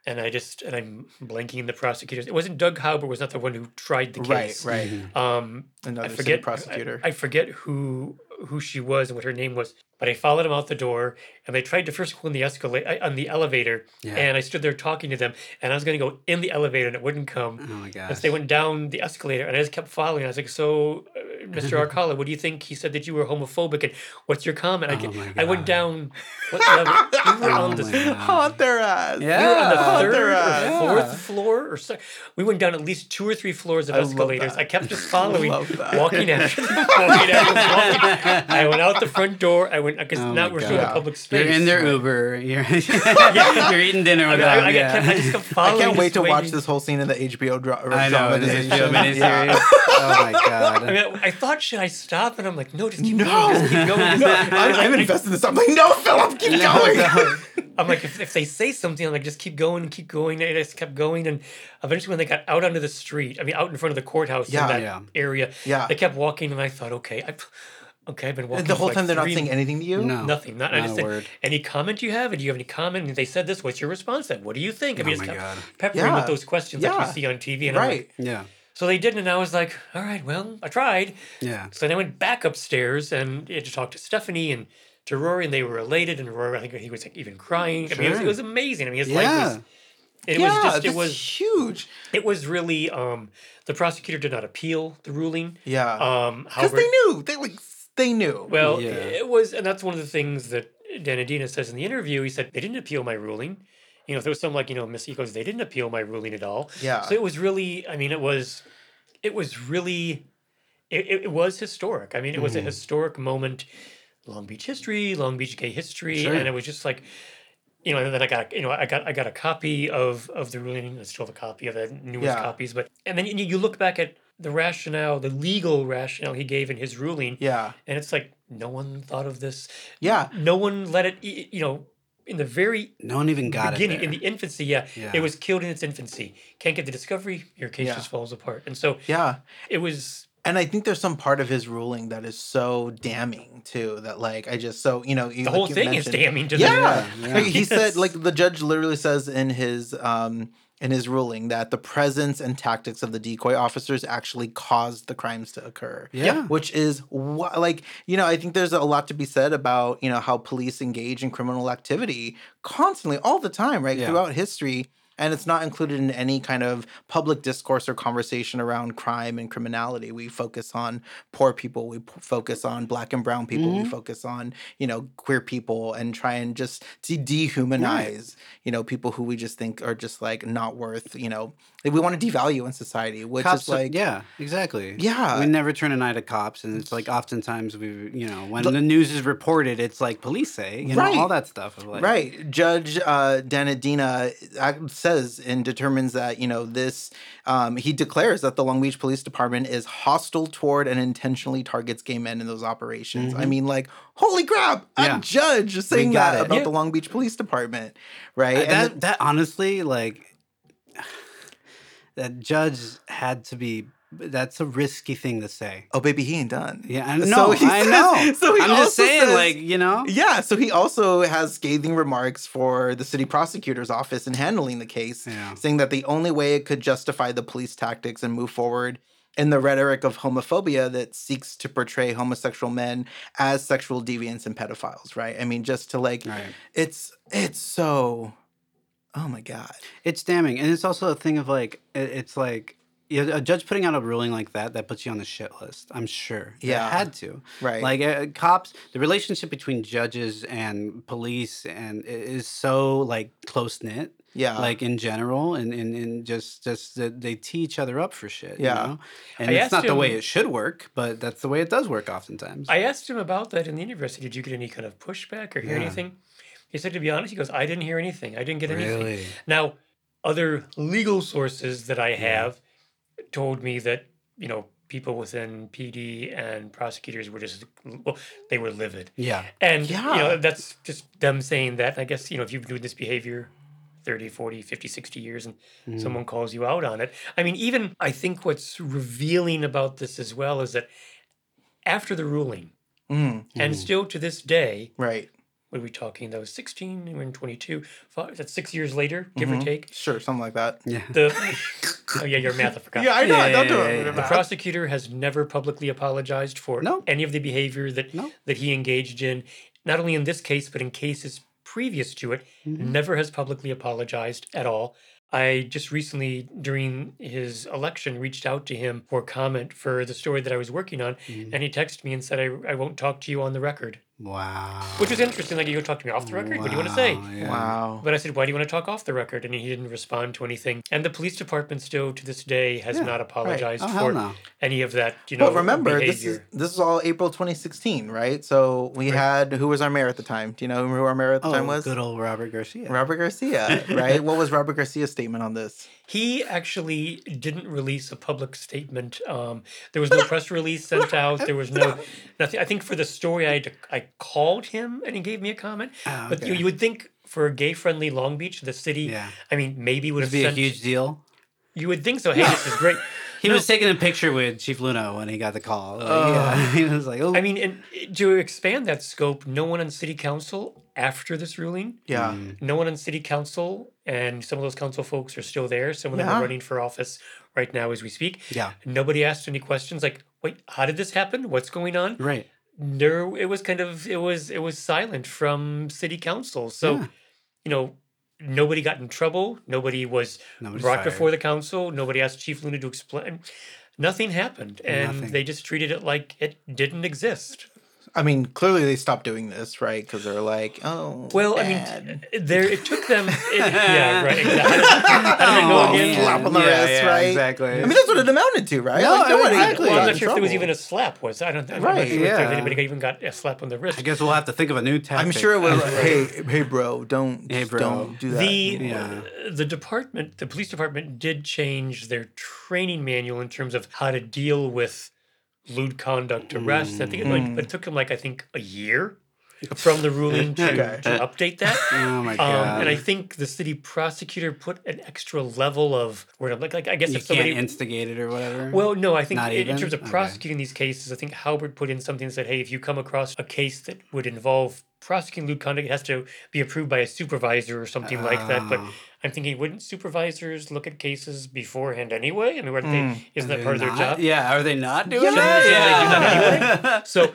[SPEAKER 3] and I just and I'm blanking the prosecutors. It wasn't Doug Haubert was not the one who tried the
[SPEAKER 2] Right.
[SPEAKER 3] case.
[SPEAKER 2] Right.
[SPEAKER 1] Mhm.
[SPEAKER 3] Um,
[SPEAKER 2] Another
[SPEAKER 3] I
[SPEAKER 2] city
[SPEAKER 3] forget
[SPEAKER 2] prosecutor.
[SPEAKER 3] I, I forget who who she was and what her name was, but I followed them out the door, and they tried to first go in the escalator on the elevator,
[SPEAKER 1] Yeah.
[SPEAKER 3] and I stood there talking to them, and I was going to go in the elevator, and it wouldn't come.
[SPEAKER 1] oh my gosh.
[SPEAKER 3] And so they went down the escalator, and I just kept following. I was like, "So, uh, Mr. *laughs* Arcala, what do you think? He said that you were homophobic, and what's your comment?" I,
[SPEAKER 1] Oh
[SPEAKER 3] get-
[SPEAKER 1] my
[SPEAKER 3] I went down. What level? We were
[SPEAKER 1] Oh
[SPEAKER 3] on the
[SPEAKER 1] my
[SPEAKER 3] we
[SPEAKER 1] God.
[SPEAKER 2] Haunt their ass.
[SPEAKER 3] were on the
[SPEAKER 1] Yeah.
[SPEAKER 3] third
[SPEAKER 2] Their
[SPEAKER 3] or
[SPEAKER 2] ass.
[SPEAKER 3] fourth
[SPEAKER 1] Yeah.
[SPEAKER 3] floor, or so. We went down at least two or three floors of
[SPEAKER 2] I
[SPEAKER 3] escalators.
[SPEAKER 2] that.
[SPEAKER 3] I kept just *laughs* following, walking after *laughs* them, walking after them, walking. I went out the front door. I went because
[SPEAKER 1] Oh
[SPEAKER 3] now
[SPEAKER 1] my
[SPEAKER 3] we're still in a
[SPEAKER 2] God.
[SPEAKER 3] public space.
[SPEAKER 1] You're in their
[SPEAKER 3] right?
[SPEAKER 1] Uber. *laughs* You're *laughs* you're eating dinner
[SPEAKER 3] I,
[SPEAKER 1] with
[SPEAKER 3] mean, I,
[SPEAKER 1] them.
[SPEAKER 3] I,
[SPEAKER 1] yeah.
[SPEAKER 3] kept, I just kept *laughs*
[SPEAKER 2] I can't wait
[SPEAKER 3] just
[SPEAKER 2] to watch this whole scene in the HBO dra-
[SPEAKER 1] I know.
[SPEAKER 2] drama.
[SPEAKER 1] This is a miniseries.
[SPEAKER 2] Yeah.
[SPEAKER 1] Oh my god.
[SPEAKER 3] I mean, I thought, should I stop? And I'm like, no, just keep
[SPEAKER 2] No.
[SPEAKER 3] going, just keep going.
[SPEAKER 2] No,
[SPEAKER 3] I
[SPEAKER 2] I'm, I'm invested in this. I'm like, no, Phillip, keep
[SPEAKER 1] No,
[SPEAKER 2] going.
[SPEAKER 1] no.
[SPEAKER 3] I'm I'm like, if, if they say something, I'm like, just keep going and keep going. And I just kept going. And eventually, when they got out onto the street, I mean, out in front of the courthouse
[SPEAKER 2] Yeah.
[SPEAKER 3] in that
[SPEAKER 1] Yeah.
[SPEAKER 3] area,
[SPEAKER 2] Yeah.
[SPEAKER 3] they kept walking. And I thought, okay, I, okay, I've been walking
[SPEAKER 2] the whole
[SPEAKER 3] for like
[SPEAKER 2] time they're not saying anything to you.
[SPEAKER 1] No.
[SPEAKER 3] Nothing. Not, I
[SPEAKER 1] Not
[SPEAKER 3] just
[SPEAKER 1] a
[SPEAKER 3] said,
[SPEAKER 1] word.
[SPEAKER 3] any comment you have? And do you have any comment? And they said this. What's your response then? What do you think? I mean,
[SPEAKER 1] Oh
[SPEAKER 3] it's
[SPEAKER 1] my God.
[SPEAKER 3] peppering
[SPEAKER 2] Yeah.
[SPEAKER 3] with those questions like
[SPEAKER 2] Yeah.
[SPEAKER 3] you see on TV. And I'm
[SPEAKER 2] Right.
[SPEAKER 3] like,
[SPEAKER 1] Yeah.
[SPEAKER 3] so they didn't, and I was like, all right, well, I tried.
[SPEAKER 1] Yeah.
[SPEAKER 3] So then I went back upstairs and had to talk to Stephanie and to Rory, and they were elated. And Rory, I think he was like even crying. I mean, it was, it was amazing. I mean, his life was. It
[SPEAKER 2] yeah,
[SPEAKER 3] was just. It was.
[SPEAKER 2] huge.
[SPEAKER 3] It was really. Um, the prosecutor did not appeal the ruling.
[SPEAKER 2] Yeah,
[SPEAKER 3] Um,
[SPEAKER 2] because they knew. They like they knew.
[SPEAKER 3] well,
[SPEAKER 1] Yeah.
[SPEAKER 3] it was, and that's one of the things that Dhanidina says in the interview. He said they didn't appeal my ruling. You know, if there was some like you know, Miss Eco's, they didn't appeal my ruling at all.
[SPEAKER 2] yeah,
[SPEAKER 3] So it was really, I mean, it was, it was really, it, it, it was historic. I mean, it was a
[SPEAKER 1] Mhm.
[SPEAKER 3] historic moment, Long Beach history, Long Beach gay history,
[SPEAKER 1] Sure.
[SPEAKER 3] and it was just like, you know, and then I got, you know, I got, I got a copy of of the ruling. I still have a copy of the newest
[SPEAKER 2] Yeah.
[SPEAKER 3] copies, but and then you, you look back at the rationale, the legal rationale he gave in his ruling,
[SPEAKER 2] yeah,
[SPEAKER 3] and it's like no one thought of this.
[SPEAKER 2] yeah.
[SPEAKER 3] No one let it, you know, in the very
[SPEAKER 1] No one even got
[SPEAKER 3] beginning,
[SPEAKER 1] it.
[SPEAKER 3] in the infancy, yeah,
[SPEAKER 1] Yeah.
[SPEAKER 3] it was killed in its infancy. Can't get the discovery, your case
[SPEAKER 2] Yeah.
[SPEAKER 3] just falls apart. And so
[SPEAKER 2] Yeah.
[SPEAKER 3] it was
[SPEAKER 2] And I think there's some part of his ruling that is so damning too that like I just so you know you,
[SPEAKER 3] the whole thing is damning to
[SPEAKER 2] Yeah. *laughs*
[SPEAKER 3] the
[SPEAKER 1] Yeah,
[SPEAKER 2] he
[SPEAKER 3] Yes.
[SPEAKER 2] said like the judge literally says in his um in his ruling that the presence and tactics of the decoy officers actually caused the crimes to occur.
[SPEAKER 1] Yeah.
[SPEAKER 2] Which is wha- like, you know, I think there's a lot to be said about, you know, how police engage in criminal activity constantly all the time, right?
[SPEAKER 1] Yeah.
[SPEAKER 2] Throughout history. And it's not included in any kind of public discourse or conversation around crime and criminality. We focus on poor people, we p- focus on black and brown people, we
[SPEAKER 1] Mhm.
[SPEAKER 2] focus on, you know, queer people and try and just de- dehumanize, you know, people who we just think are just like not worth, you know, we want to devalue in society, which
[SPEAKER 1] cops,
[SPEAKER 2] is like,
[SPEAKER 1] yeah, exactly.
[SPEAKER 2] Yeah.
[SPEAKER 1] we never turn an eye to cops, and it's like oftentimes we, you know, when
[SPEAKER 2] The-
[SPEAKER 1] the, news is reported, it's like police say, you know, all that stuff. Of like,
[SPEAKER 2] right. Judge uh, Dhanidina says and determines that, you know, this, um, he declares that the Long Beach Police Department is hostile toward and intentionally targets gay men in those operations. I
[SPEAKER 1] Mhm.
[SPEAKER 2] mean, like, holy crap,
[SPEAKER 1] Yeah.
[SPEAKER 2] a judge saying that
[SPEAKER 1] it.
[SPEAKER 2] about
[SPEAKER 3] Yeah.
[SPEAKER 2] the Long Beach Police Department, right?
[SPEAKER 1] Uh,
[SPEAKER 2] And
[SPEAKER 1] that that honestly, like, *sighs* that judge had to be. That's a risky thing to say.
[SPEAKER 2] oh, baby, he ain't done.
[SPEAKER 1] Yeah, I *laughs*
[SPEAKER 2] So
[SPEAKER 1] know.
[SPEAKER 2] he
[SPEAKER 1] I
[SPEAKER 2] says-
[SPEAKER 1] know.
[SPEAKER 2] so he
[SPEAKER 1] I'm
[SPEAKER 2] also
[SPEAKER 1] just saying,
[SPEAKER 2] says-
[SPEAKER 1] like, you know,
[SPEAKER 2] Yeah, so he also has scathing remarks for the city prosecutor's office in handling the case,
[SPEAKER 1] Yeah.
[SPEAKER 2] saying that the only way it could justify the police tactics and move forward in the rhetoric of homophobia that seeks to portray homosexual men as sexual deviants and pedophiles, right? I mean, just to like,
[SPEAKER 1] right.
[SPEAKER 2] it's it's so, oh my god,
[SPEAKER 1] It's damning, and it's also a thing of like, it's like. You know, a judge putting out a ruling like that that puts you on the shit list. I'm sure. It
[SPEAKER 2] Yeah.
[SPEAKER 1] had to.
[SPEAKER 2] right?
[SPEAKER 1] Like uh, cops, the relationship between judges and police and i- is so like close knit.
[SPEAKER 2] yeah,
[SPEAKER 1] like in general and, and, and just just that they tee each other up for shit
[SPEAKER 2] Yeah.
[SPEAKER 1] you know? and
[SPEAKER 3] I
[SPEAKER 1] it's
[SPEAKER 3] asked
[SPEAKER 1] not the way it should work but that's the way it does work oftentimes
[SPEAKER 3] I asked him about that in the interview. I said, Did you get any kind of pushback or hear
[SPEAKER 1] Yeah.
[SPEAKER 3] anything? He said, To be honest, he goes, I didn't hear anything. I didn't get anything.
[SPEAKER 1] really
[SPEAKER 3] Now, other legal sources that I
[SPEAKER 1] Yeah.
[SPEAKER 3] Told me that, you know, people within PD and prosecutors were just, well, they were livid.
[SPEAKER 1] yeah
[SPEAKER 3] And,
[SPEAKER 2] yeah.
[SPEAKER 3] you know, that's just them saying that. I guess, you know, if you've been doing this behavior 30, 40, 50, 60 years and
[SPEAKER 1] Mm.
[SPEAKER 3] someone calls you out on it. I mean, even I think what's revealing about this as well is that after the ruling,
[SPEAKER 2] Mm,
[SPEAKER 3] and
[SPEAKER 1] Mm.
[SPEAKER 3] still to this day,
[SPEAKER 2] right,
[SPEAKER 3] what are we talking? That was 16, we're in 22. Five, that's six years later, give
[SPEAKER 2] Mhm.
[SPEAKER 3] or take.
[SPEAKER 2] sure, something like that.
[SPEAKER 1] yeah
[SPEAKER 3] The *laughs* oh yeah, your math I forgot.
[SPEAKER 2] Yeah, I know.
[SPEAKER 1] Yeah,
[SPEAKER 2] don't
[SPEAKER 1] yeah,
[SPEAKER 2] do it.
[SPEAKER 1] yeah.
[SPEAKER 3] The
[SPEAKER 2] Matt.
[SPEAKER 3] prosecutor has never publicly apologized for
[SPEAKER 1] No.
[SPEAKER 3] any of the behavior that
[SPEAKER 1] No.
[SPEAKER 3] that he engaged in, not only in this case but in cases previous to it.
[SPEAKER 1] Mhm.
[SPEAKER 3] Never has publicly apologized at all. I just recently, during his election, reached out to him for comment for the story that I was working on,
[SPEAKER 1] Mhm.
[SPEAKER 3] and he texted me and said, "I, I won't talk to you on the record,"
[SPEAKER 1] wow
[SPEAKER 3] which was interesting. Like, you go talk to me off the record. What do you want to say?
[SPEAKER 1] Wow, yeah.
[SPEAKER 2] Wow.
[SPEAKER 3] But I said, why do you want to talk off the record? And he didn't respond to anything. And the police department still to this day has
[SPEAKER 1] Yeah,
[SPEAKER 3] not apologized
[SPEAKER 1] oh
[SPEAKER 3] for
[SPEAKER 1] no
[SPEAKER 3] any of that, you know,
[SPEAKER 2] But remember, this is this is all April 2016, right? So we
[SPEAKER 3] Right.
[SPEAKER 2] had who was our mayor at the time? Do you know who our mayor at the
[SPEAKER 1] oh
[SPEAKER 2] time was?
[SPEAKER 1] good old robert garcia
[SPEAKER 2] Robert Garcia, *laughs* right? what was Robert Garcia's statement on this?
[SPEAKER 3] He actually didn't release a public statement. Um, there was no press release sent *laughs* out. There was no nothing. I think for the story, I had to, I called him and he gave me a comment.
[SPEAKER 1] Ah,
[SPEAKER 3] But you,
[SPEAKER 1] okay.
[SPEAKER 3] you would think for a gay-friendly Long Beach, the city.
[SPEAKER 1] Yeah.
[SPEAKER 3] I mean, maybe would
[SPEAKER 1] Would
[SPEAKER 3] have
[SPEAKER 1] be a huge deal.
[SPEAKER 3] You would think so. Hey, this is great. *laughs*
[SPEAKER 1] He
[SPEAKER 3] No.
[SPEAKER 1] was taking a picture with Chief Luna when he got the call. Like,
[SPEAKER 2] Oh.
[SPEAKER 1] yeah, *laughs* he was like, "Oh,
[SPEAKER 3] I mean, and to expand that scope, no one on city council after this ruling,
[SPEAKER 2] Yeah.
[SPEAKER 1] Mm.
[SPEAKER 3] no one on city council, and some of those council folks are still there. Some of them
[SPEAKER 2] Yeah.
[SPEAKER 3] are running for office right now as we speak.
[SPEAKER 1] yeah,
[SPEAKER 3] Nobody asked any questions like, "Wait, how did this happen? What's going on?"
[SPEAKER 1] right."
[SPEAKER 3] There, it was kind of it was it was silent from city council. So,
[SPEAKER 1] Yeah.
[SPEAKER 3] you know, nobody got in trouble. Nobody was
[SPEAKER 1] Nobody's
[SPEAKER 3] brought
[SPEAKER 1] fired.
[SPEAKER 3] before the council. Nobody asked Chief Luna to explain. Nothing happened, and
[SPEAKER 1] Nothing.
[SPEAKER 3] they just treated it like it didn't exist.
[SPEAKER 2] I mean, clearly they stopped doing this, right? Because they're like, oh.
[SPEAKER 3] Well, I mean, *laughs* there it took them. *laughs* It, yeah, right. Exactly. How did it go
[SPEAKER 2] Oh,
[SPEAKER 3] again?
[SPEAKER 2] slap on the
[SPEAKER 1] Yeah,
[SPEAKER 2] wrist,
[SPEAKER 1] yeah,
[SPEAKER 2] right?
[SPEAKER 1] Exactly.
[SPEAKER 2] I mean, that's what it amounted to, right?
[SPEAKER 1] No,
[SPEAKER 2] like, nobody
[SPEAKER 1] exactly.
[SPEAKER 3] Well, I'm not
[SPEAKER 2] in
[SPEAKER 3] sure if there was even a slap. Was I don't. I'm
[SPEAKER 2] Right,
[SPEAKER 3] not sure if
[SPEAKER 1] yeah.
[SPEAKER 3] anybody even got a slap on the wrist.
[SPEAKER 1] I guess we'll have to think of a new tactic.
[SPEAKER 2] I'm sure it was. *laughs* hey, hey, bro, don't,
[SPEAKER 1] Hey, bro.
[SPEAKER 2] don't do that.
[SPEAKER 3] the
[SPEAKER 1] Yeah.
[SPEAKER 3] Uh, the department, the police department, did change their training manual in terms of how to deal with lewd conduct arrests. I think it, like,
[SPEAKER 2] Mm.
[SPEAKER 3] it took him like I think a year *laughs* from the ruling to,
[SPEAKER 2] Okay.
[SPEAKER 3] to update that. *laughs*
[SPEAKER 1] Oh my
[SPEAKER 3] Um,
[SPEAKER 1] god!
[SPEAKER 3] and I think the city prosecutor put an extra level of where like, like I guess
[SPEAKER 1] you
[SPEAKER 3] if somebody
[SPEAKER 1] can't instigate it or whatever.
[SPEAKER 3] well, no, I think in, in terms of
[SPEAKER 1] Okay.
[SPEAKER 3] prosecuting these cases, I think Haubert put in something that said, hey, if you come across a case that would involve prosecuting lewd conduct, it has to be approved by a supervisor or something like that. But
[SPEAKER 1] Oh.
[SPEAKER 3] I'm thinking, wouldn't supervisors look at cases beforehand anyway? I mean, weren't
[SPEAKER 2] Mm.
[SPEAKER 3] they, isn't
[SPEAKER 1] Are
[SPEAKER 3] that part of their job?
[SPEAKER 1] Yeah, are they not doing
[SPEAKER 3] Shouldn't-
[SPEAKER 1] that?
[SPEAKER 3] shouldn't they do that
[SPEAKER 1] Yeah.
[SPEAKER 3] anyway? *laughs* So,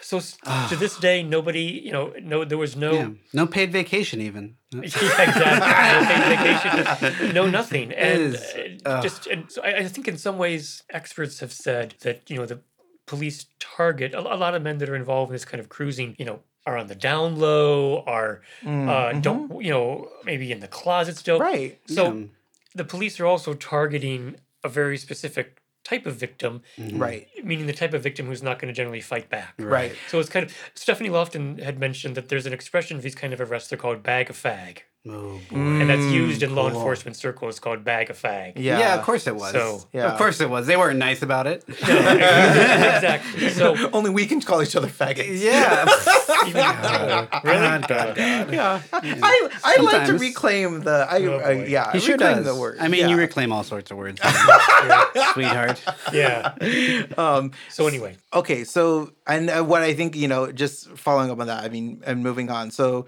[SPEAKER 3] so to this day, nobody, you know, no, there was no.
[SPEAKER 1] Yeah. No paid vacation even. *laughs*
[SPEAKER 3] yeah, exactly. No paid vacation, no nothing, *laughs* and uh, just and so I, I think in some ways experts have said that you know the police target a lot of men that are involved in this kind of cruising, you know, are on the down low, are
[SPEAKER 2] Mm,
[SPEAKER 3] uh,
[SPEAKER 2] mhm.
[SPEAKER 3] don't you know maybe in the closet still.
[SPEAKER 2] Right.
[SPEAKER 3] So
[SPEAKER 1] Yeah.
[SPEAKER 3] the police are also targeting a very specific type of victim,
[SPEAKER 1] Mhm.
[SPEAKER 2] Right.
[SPEAKER 3] meaning the type of victim who's not going to generally fight back.
[SPEAKER 2] Right.
[SPEAKER 3] So it's kind of Stephanie Lofton had mentioned that there's an expression for these kind of arrests. They're called bag of fag,
[SPEAKER 1] Oh,
[SPEAKER 3] and that's
[SPEAKER 2] Mm,
[SPEAKER 3] used in law enforcement circles called bag of fag.
[SPEAKER 2] Yeah.
[SPEAKER 1] Yeah. of course it was.
[SPEAKER 3] So-
[SPEAKER 2] Yeah.
[SPEAKER 1] Of course it was. They weren't nice about it. *laughs*
[SPEAKER 3] exactly. So *laughs*
[SPEAKER 2] Only we can call each other faggots.
[SPEAKER 1] yeah.
[SPEAKER 3] even, *laughs* really,
[SPEAKER 1] God, God, God.
[SPEAKER 2] Yeah. I, I like to reclaim the. I,
[SPEAKER 3] Oh,
[SPEAKER 2] I yeah.
[SPEAKER 1] He
[SPEAKER 2] I
[SPEAKER 1] sure
[SPEAKER 2] reclaim
[SPEAKER 1] does.
[SPEAKER 2] the word.
[SPEAKER 1] I mean, you reclaim all sorts of words, sweetheart.
[SPEAKER 3] yeah.
[SPEAKER 2] um.
[SPEAKER 3] So anyway,
[SPEAKER 2] Okay, so and uh, what I think you know, just following up on that, I mean, and moving on. So,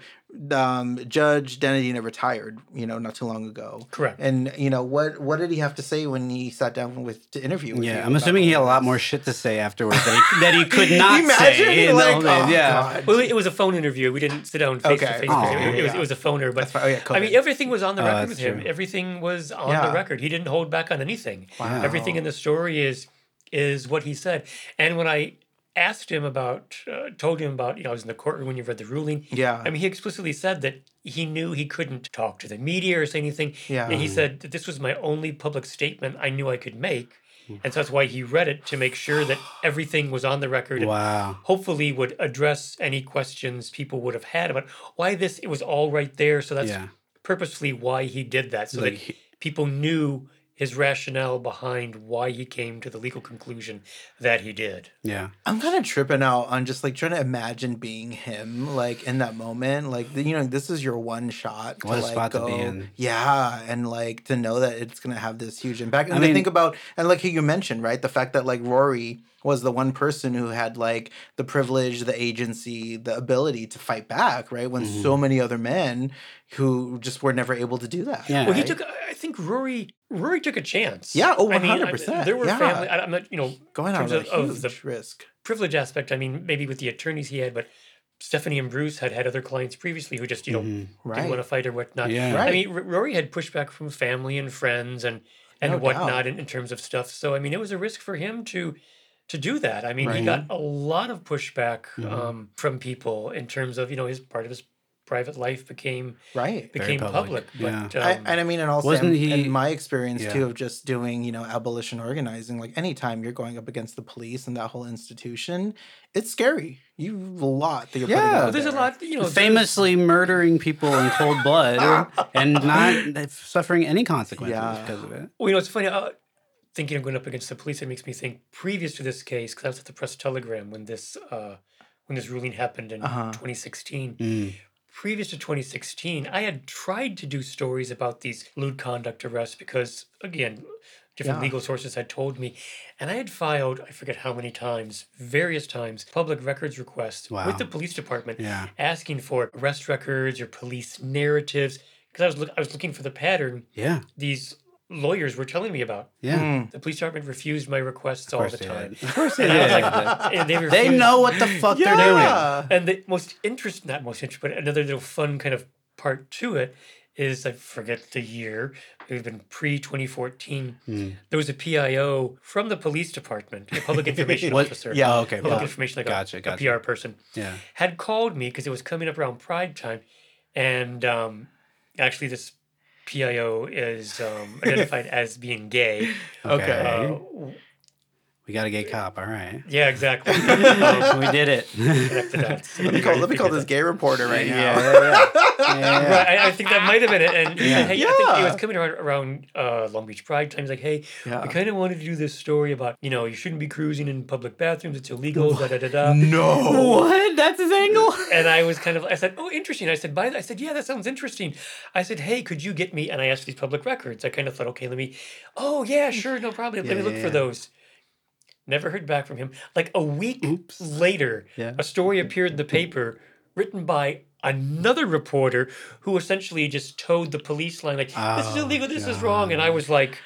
[SPEAKER 2] um, Judge Dhanidina retired, you know, not too long ago.
[SPEAKER 3] Correct.
[SPEAKER 2] And you know, what what did he have to say when he sat down with to interview? With you
[SPEAKER 1] Yeah, I'm assuming he had a lot more shit to say afterwards that he, that he could *laughs* not
[SPEAKER 2] Imagine
[SPEAKER 1] say.
[SPEAKER 2] he
[SPEAKER 1] in the
[SPEAKER 2] like,
[SPEAKER 1] whole
[SPEAKER 2] oh,
[SPEAKER 1] yeah.
[SPEAKER 2] God.
[SPEAKER 3] well, it was a phone interview. We didn't sit down face to
[SPEAKER 2] Okay.
[SPEAKER 3] face.
[SPEAKER 1] Oh,
[SPEAKER 3] It was
[SPEAKER 2] yeah.
[SPEAKER 3] it was a phoner, but
[SPEAKER 2] Oh yeah,
[SPEAKER 3] I mean, everything was on the
[SPEAKER 1] Oh,
[SPEAKER 3] record
[SPEAKER 1] that's
[SPEAKER 3] with him.
[SPEAKER 1] true.
[SPEAKER 3] Everything was on
[SPEAKER 2] Yeah.
[SPEAKER 3] the record. He didn't hold back on anything.
[SPEAKER 2] Wow.
[SPEAKER 3] Everything in the story is is what he said. And when I asked him about, uh, told him about, you know, I was in the courtroom when you read the ruling.
[SPEAKER 2] yeah,
[SPEAKER 3] I mean, he explicitly said that he knew he couldn't talk to the media or say anything.
[SPEAKER 2] yeah,
[SPEAKER 3] And he said that this was my only public statement I knew I could make. And so that's why he read it to make sure that everything was on the record and
[SPEAKER 1] Wow.
[SPEAKER 3] hopefully would address any questions people would have had about why this it was all right there. So that's
[SPEAKER 1] Yeah.
[SPEAKER 3] purposefully why he did that. So
[SPEAKER 1] Like,
[SPEAKER 3] that people knew his rationale behind why he came to the legal conclusion that he did.
[SPEAKER 1] yeah.
[SPEAKER 2] I'm kind of tripping out on just like trying to imagine being him, like in that moment. Like you know, this is your one shot. To,
[SPEAKER 1] What a
[SPEAKER 2] like,
[SPEAKER 1] spot to be in.
[SPEAKER 2] Yeah, and like to know that it's gonna have this huge impact. And
[SPEAKER 1] I
[SPEAKER 2] to
[SPEAKER 1] mean-
[SPEAKER 2] think about and like you mentioned, right, the fact that like Rory was the one person who had like the privilege, the agency, the ability to fight back, right? When mm-hmm. so many other men who just were never able to do that.
[SPEAKER 1] Yeah.
[SPEAKER 3] Well, he took. Uh, I think Rory. Rory took a chance.
[SPEAKER 2] Yeah, oh,
[SPEAKER 3] I mean, I-
[SPEAKER 2] 100%,
[SPEAKER 3] There were
[SPEAKER 2] yeah.
[SPEAKER 3] family. I, I'm not. You know,
[SPEAKER 2] going out on
[SPEAKER 3] of, of the
[SPEAKER 2] risk.
[SPEAKER 3] privilege aspect. I mean, maybe with the attorneys he had, but Stephanie and Bruce had had other clients previously who just you know
[SPEAKER 1] Mhm.
[SPEAKER 3] didn't want to fight or whatnot.
[SPEAKER 1] Yeah.
[SPEAKER 2] Right.
[SPEAKER 3] I mean, R- Rory had pushback from family and friends and and
[SPEAKER 2] No
[SPEAKER 3] whatnot in, in terms of stuff. So I mean, it was a risk for him to to do that. I mean, he got a lot of pushback
[SPEAKER 1] Mhm.
[SPEAKER 3] um, from people in terms of you know his part of his private life became
[SPEAKER 2] Right.
[SPEAKER 3] became public.
[SPEAKER 1] public,
[SPEAKER 3] But
[SPEAKER 2] I,
[SPEAKER 3] um,
[SPEAKER 2] and I mean, and also
[SPEAKER 1] Wasn't
[SPEAKER 2] in,
[SPEAKER 1] he-
[SPEAKER 2] in my experience
[SPEAKER 1] Yeah.
[SPEAKER 2] too of just doing, you know, abolition organizing, like anytime you're going up against the police and that whole institution, it's scary. You have a lot that you're putting
[SPEAKER 1] Yeah.
[SPEAKER 2] out
[SPEAKER 3] well, there's a lot. You know, there's-
[SPEAKER 1] Famously murdering people in cold blood *laughs* and not suffering any consequences
[SPEAKER 2] Yeah.
[SPEAKER 1] because of it.
[SPEAKER 3] Well, you know, it's funny. Uh, thinking of going up against the police, it makes me think. Previous to this case, because I was at the press telegram when this uh, when this ruling happened in
[SPEAKER 2] Uh-huh.
[SPEAKER 3] 2016.
[SPEAKER 1] Mm.
[SPEAKER 3] Previous to 2016, I had tried to do stories about these lewd conduct arrests because, again, different
[SPEAKER 2] Yeah.
[SPEAKER 3] legal sources had told me. And I had filed, I forget how many times, various times, public records requests
[SPEAKER 1] Wow.
[SPEAKER 3] with the police department
[SPEAKER 1] Yeah.
[SPEAKER 3] asking for arrest records or police narratives. Because I was look, I was looking for the pattern
[SPEAKER 1] Yeah.
[SPEAKER 3] these lawyers were telling me about.
[SPEAKER 1] Yeah.
[SPEAKER 2] Mm.
[SPEAKER 3] The police department refused my requests all the time.
[SPEAKER 1] Of course they
[SPEAKER 3] And I was
[SPEAKER 1] did.
[SPEAKER 3] like, and they,
[SPEAKER 1] They know what the fuck they're doing.
[SPEAKER 3] And the most interest, not most interest, but another little fun kind of part to it is I forget the year. It would have been pre 2014.
[SPEAKER 1] Hmm.
[SPEAKER 3] There was a PIO from the police department, a public *laughs* information officer.
[SPEAKER 2] Yeah,
[SPEAKER 1] okay.
[SPEAKER 3] Public
[SPEAKER 1] well,
[SPEAKER 3] information, like
[SPEAKER 1] gotcha,
[SPEAKER 3] a,
[SPEAKER 1] gotcha.
[SPEAKER 3] a PR person,
[SPEAKER 1] Yeah.
[SPEAKER 3] had called me because it was coming up around Pride time, and um, actually this PIO is um, *laughs* identified as being gay.
[SPEAKER 2] Okay.
[SPEAKER 3] Uh,
[SPEAKER 1] We got a gay cop. All right.
[SPEAKER 3] yeah, exactly. *laughs*
[SPEAKER 1] We did it.
[SPEAKER 3] connect the dots. *laughs*
[SPEAKER 2] Let me call, let me call this gay reporter right now.
[SPEAKER 1] Yeah, yeah, yeah. *laughs* Yeah.
[SPEAKER 3] Right, I, I think that might have been it. And he
[SPEAKER 1] Yeah.
[SPEAKER 3] said, hey, I think he was coming around around uh, Long Beach Pride times like, hey,
[SPEAKER 2] Yeah.
[SPEAKER 3] I kind of wanted to do this story about, you know, you shouldn't be cruising in public bathrooms. It's illegal. Da da da da.
[SPEAKER 2] No.
[SPEAKER 1] What? That's his angle?
[SPEAKER 3] And I was kind of, I said, oh, interesting. I said, by the, I said, yeah, that sounds interesting. I said, hey, could you get me? And I asked these public records. I kind of thought, okay, let me, oh yeah, sure, no problem. Let
[SPEAKER 1] Yeah,
[SPEAKER 3] me look
[SPEAKER 1] yeah,
[SPEAKER 3] for
[SPEAKER 1] yeah.
[SPEAKER 3] those. Never heard back from him. Like a week
[SPEAKER 1] Oops.
[SPEAKER 3] later,
[SPEAKER 1] Yeah.
[SPEAKER 3] a story appeared in the paper written by another reporter who essentially just towed the police line like this is
[SPEAKER 1] Oh,
[SPEAKER 3] illegal this is wrong and i was like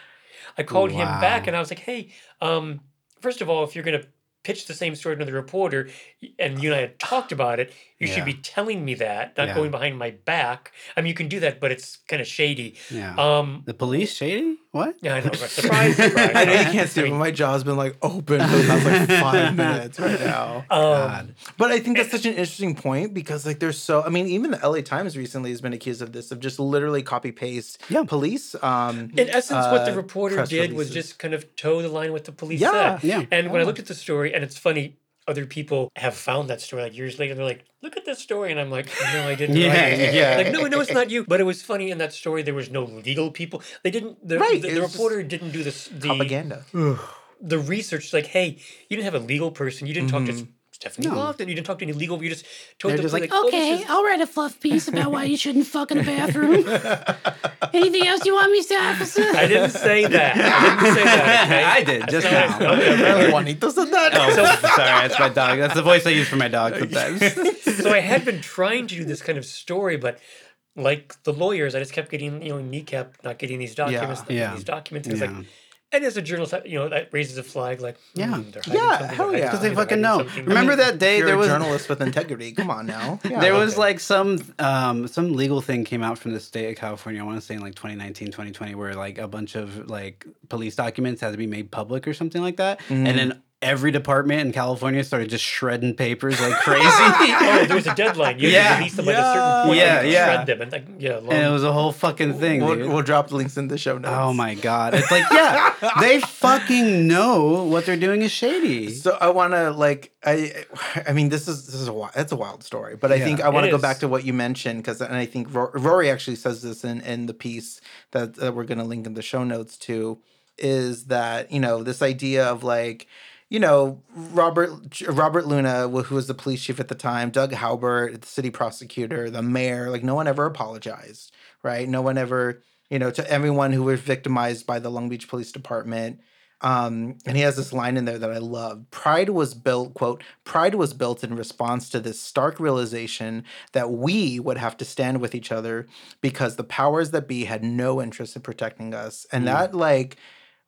[SPEAKER 3] i called him back and i was like hey um first of all if you're going to pitch the same story to another reporter and you and i had talked about it you should be telling me that not
[SPEAKER 1] Yeah.
[SPEAKER 3] going behind my back i mean you can do that but it's kind of shady
[SPEAKER 1] Yeah.
[SPEAKER 3] um
[SPEAKER 1] the police shady? What?
[SPEAKER 3] yeah i know surprise surprise *laughs* *laughs*
[SPEAKER 2] I know you can't see it, but my jaw's been like open for the past like five *laughs* minutes right now.
[SPEAKER 3] um,
[SPEAKER 1] God.
[SPEAKER 2] But I think that's such an interesting point because like there's so I mean even the LA Times recently has been accused of this of just literally copy paste
[SPEAKER 1] Yeah.
[SPEAKER 2] police um
[SPEAKER 3] In essence, what the
[SPEAKER 2] uh,
[SPEAKER 3] reporter
[SPEAKER 2] press
[SPEAKER 3] did was just kind of toe the line with the police
[SPEAKER 2] Yeah,
[SPEAKER 3] said.
[SPEAKER 1] yeah,
[SPEAKER 3] And when I looked at the story, and it's funny, other people have found that story like years later. They're like, "Look at this story," and I'm like, *laughs* "No, I didn't."
[SPEAKER 1] Yeah,
[SPEAKER 3] write it."
[SPEAKER 2] yeah.
[SPEAKER 3] Like, no, no, it's not you. But it was funny in that story. There was no legal people. They didn't. The,
[SPEAKER 2] Right,
[SPEAKER 3] the, the reporter didn't do this. The
[SPEAKER 2] propaganda.
[SPEAKER 3] the research. Like, hey, you didn't have a legal person. You didn't talk to Stephanie
[SPEAKER 1] No.
[SPEAKER 3] Lofton. You didn't talk to any legal. You just told
[SPEAKER 1] They're just
[SPEAKER 3] police,
[SPEAKER 1] like,
[SPEAKER 3] oh,
[SPEAKER 4] Okay,
[SPEAKER 3] is-
[SPEAKER 4] I'll write a fluff piece about why you shouldn't fuck in a bathroom. *laughs* Anything else you want me to say, officer?
[SPEAKER 3] I didn't say that. I didn't say that. Okay? *laughs*
[SPEAKER 1] I did just
[SPEAKER 3] That's
[SPEAKER 1] now.
[SPEAKER 3] not- okay,
[SPEAKER 2] Apparently Juanito said that.
[SPEAKER 1] Oh, *laughs* sorry, that's my dog. That's the voice I use for my dog sometimes.
[SPEAKER 3] so I had been trying to do this kind of story, but like the lawyers, I just kept getting, you know, kneecap, not getting these documents, not getting
[SPEAKER 1] Yeah.
[SPEAKER 3] these documents. It's
[SPEAKER 1] Yeah.
[SPEAKER 3] like, and as a journalist, you know, that raises a flag. Like,
[SPEAKER 1] Yeah.
[SPEAKER 3] hmm, they're
[SPEAKER 2] Yeah, hell yeah.
[SPEAKER 3] hiding
[SPEAKER 2] 'Cause
[SPEAKER 1] they fucking know.
[SPEAKER 3] something.
[SPEAKER 1] Remember that day
[SPEAKER 2] You're
[SPEAKER 1] there
[SPEAKER 2] a
[SPEAKER 1] was
[SPEAKER 2] journalist with integrity. Come on now. *laughs* Yeah.
[SPEAKER 1] there was
[SPEAKER 3] okay.
[SPEAKER 1] like some um some legal thing came out from the state of California. I want to say in like 2019, 2020, where like a bunch of like police documents had to be made public or something like that,
[SPEAKER 2] Mm.
[SPEAKER 1] and then every department in California started just shredding papers like crazy. *laughs*
[SPEAKER 3] Oh, there was a deadline. You
[SPEAKER 1] Yeah.
[SPEAKER 3] had to release them at a certain point.
[SPEAKER 1] Yeah,
[SPEAKER 3] and
[SPEAKER 1] yeah.
[SPEAKER 3] Shred them and like, yeah, long,
[SPEAKER 1] and it was a whole fucking thing,
[SPEAKER 2] We'll,
[SPEAKER 1] dude.
[SPEAKER 2] we'll drop the links in the show notes.
[SPEAKER 1] Oh my god! It's like, yeah, *laughs* they fucking know what they're doing is shady.
[SPEAKER 2] So I want to like I I mean this is this is a wild, it's a wild story, but I
[SPEAKER 1] Yeah.
[SPEAKER 2] think I want to go back to what you mentioned because and I think Rory actually says this in in the piece that, that we're going to link in the show notes to is that you know this idea of like you know Robert Robert Luna who was the police chief at the time, Doug Haubert, the city prosecutor, the mayor, like no one ever apologized, right? No one ever you know to everyone who was victimized by the Long Beach Police Department um, and he has this line in there that I love. Pride was built, quote, pride was built in response to this stark realization that we would have to stand with each other because the powers that be had no interest in protecting us. And that like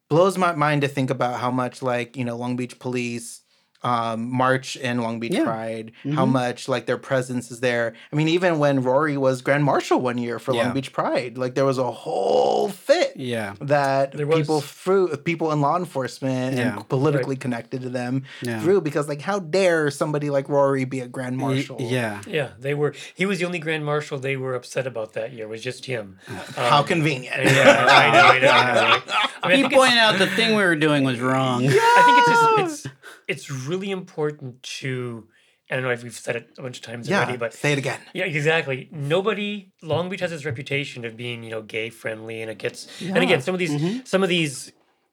[SPEAKER 2] blows my mind to think about how much like, you know, Long Beach police um, march in Long Beach
[SPEAKER 1] Yeah.
[SPEAKER 2] Pride, how
[SPEAKER 1] Mhm.
[SPEAKER 2] much like their presence is there. I mean, even when Rory was Grand Marshal one year for
[SPEAKER 1] Yeah.
[SPEAKER 2] Long Beach Pride, like there was a whole fit
[SPEAKER 1] yeah,
[SPEAKER 2] that
[SPEAKER 3] There was-
[SPEAKER 2] people through people in law enforcement
[SPEAKER 1] Yeah.
[SPEAKER 2] and politically connected to them
[SPEAKER 1] yeah,
[SPEAKER 2] through because like how dare somebody like Rory be a grand
[SPEAKER 1] Y-
[SPEAKER 2] marshal?
[SPEAKER 1] yeah.
[SPEAKER 3] yeah, they were. He was the only grand marshal they were upset about that year. It was just him. *laughs*
[SPEAKER 2] How
[SPEAKER 3] Um,
[SPEAKER 2] convenient.
[SPEAKER 3] Yeah, I know, I know, I know. *laughs* I mean,
[SPEAKER 1] He
[SPEAKER 3] think
[SPEAKER 1] pointed out the thing we were doing was wrong.
[SPEAKER 3] I think it's just, it's it's really important to. I don't know if we've said it a bunch of times
[SPEAKER 2] Yeah,
[SPEAKER 3] already, but
[SPEAKER 2] say it again.
[SPEAKER 3] yeah, exactly. Nobody. Long Beach has this reputation of being you know gay friendly, and it gets. And again, some of these
[SPEAKER 1] Mhm.
[SPEAKER 3] some of these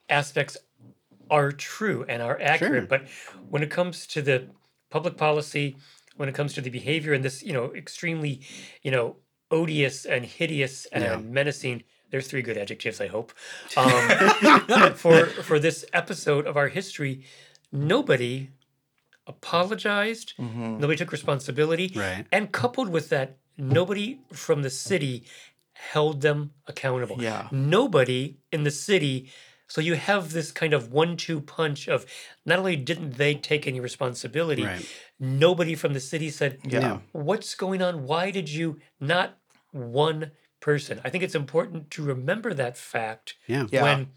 [SPEAKER 3] aspects are true and are accurate,
[SPEAKER 1] Sure.
[SPEAKER 3] but when it comes to the public policy when it comes to the behavior and this, you know, extremely, you know, odious and hideous and
[SPEAKER 1] Yeah.
[SPEAKER 3] menacing. There's three good adjectives, I hope. Um, *laughs* for for this episode of our history, nobody apologized.
[SPEAKER 2] Mhm.
[SPEAKER 3] Nobody took responsibility.
[SPEAKER 1] Right.
[SPEAKER 3] And coupled with that, nobody from the city held them accountable.
[SPEAKER 2] Yeah.
[SPEAKER 3] Nobody in the city. So you have this kind of one two punch of not only didn't they take any responsibility,
[SPEAKER 1] Right.
[SPEAKER 3] nobody from the city said,
[SPEAKER 2] Yeah.
[SPEAKER 3] What's going on? Why did you not one person? I think it's important to remember that fact
[SPEAKER 1] Yeah.
[SPEAKER 2] Yeah.
[SPEAKER 3] when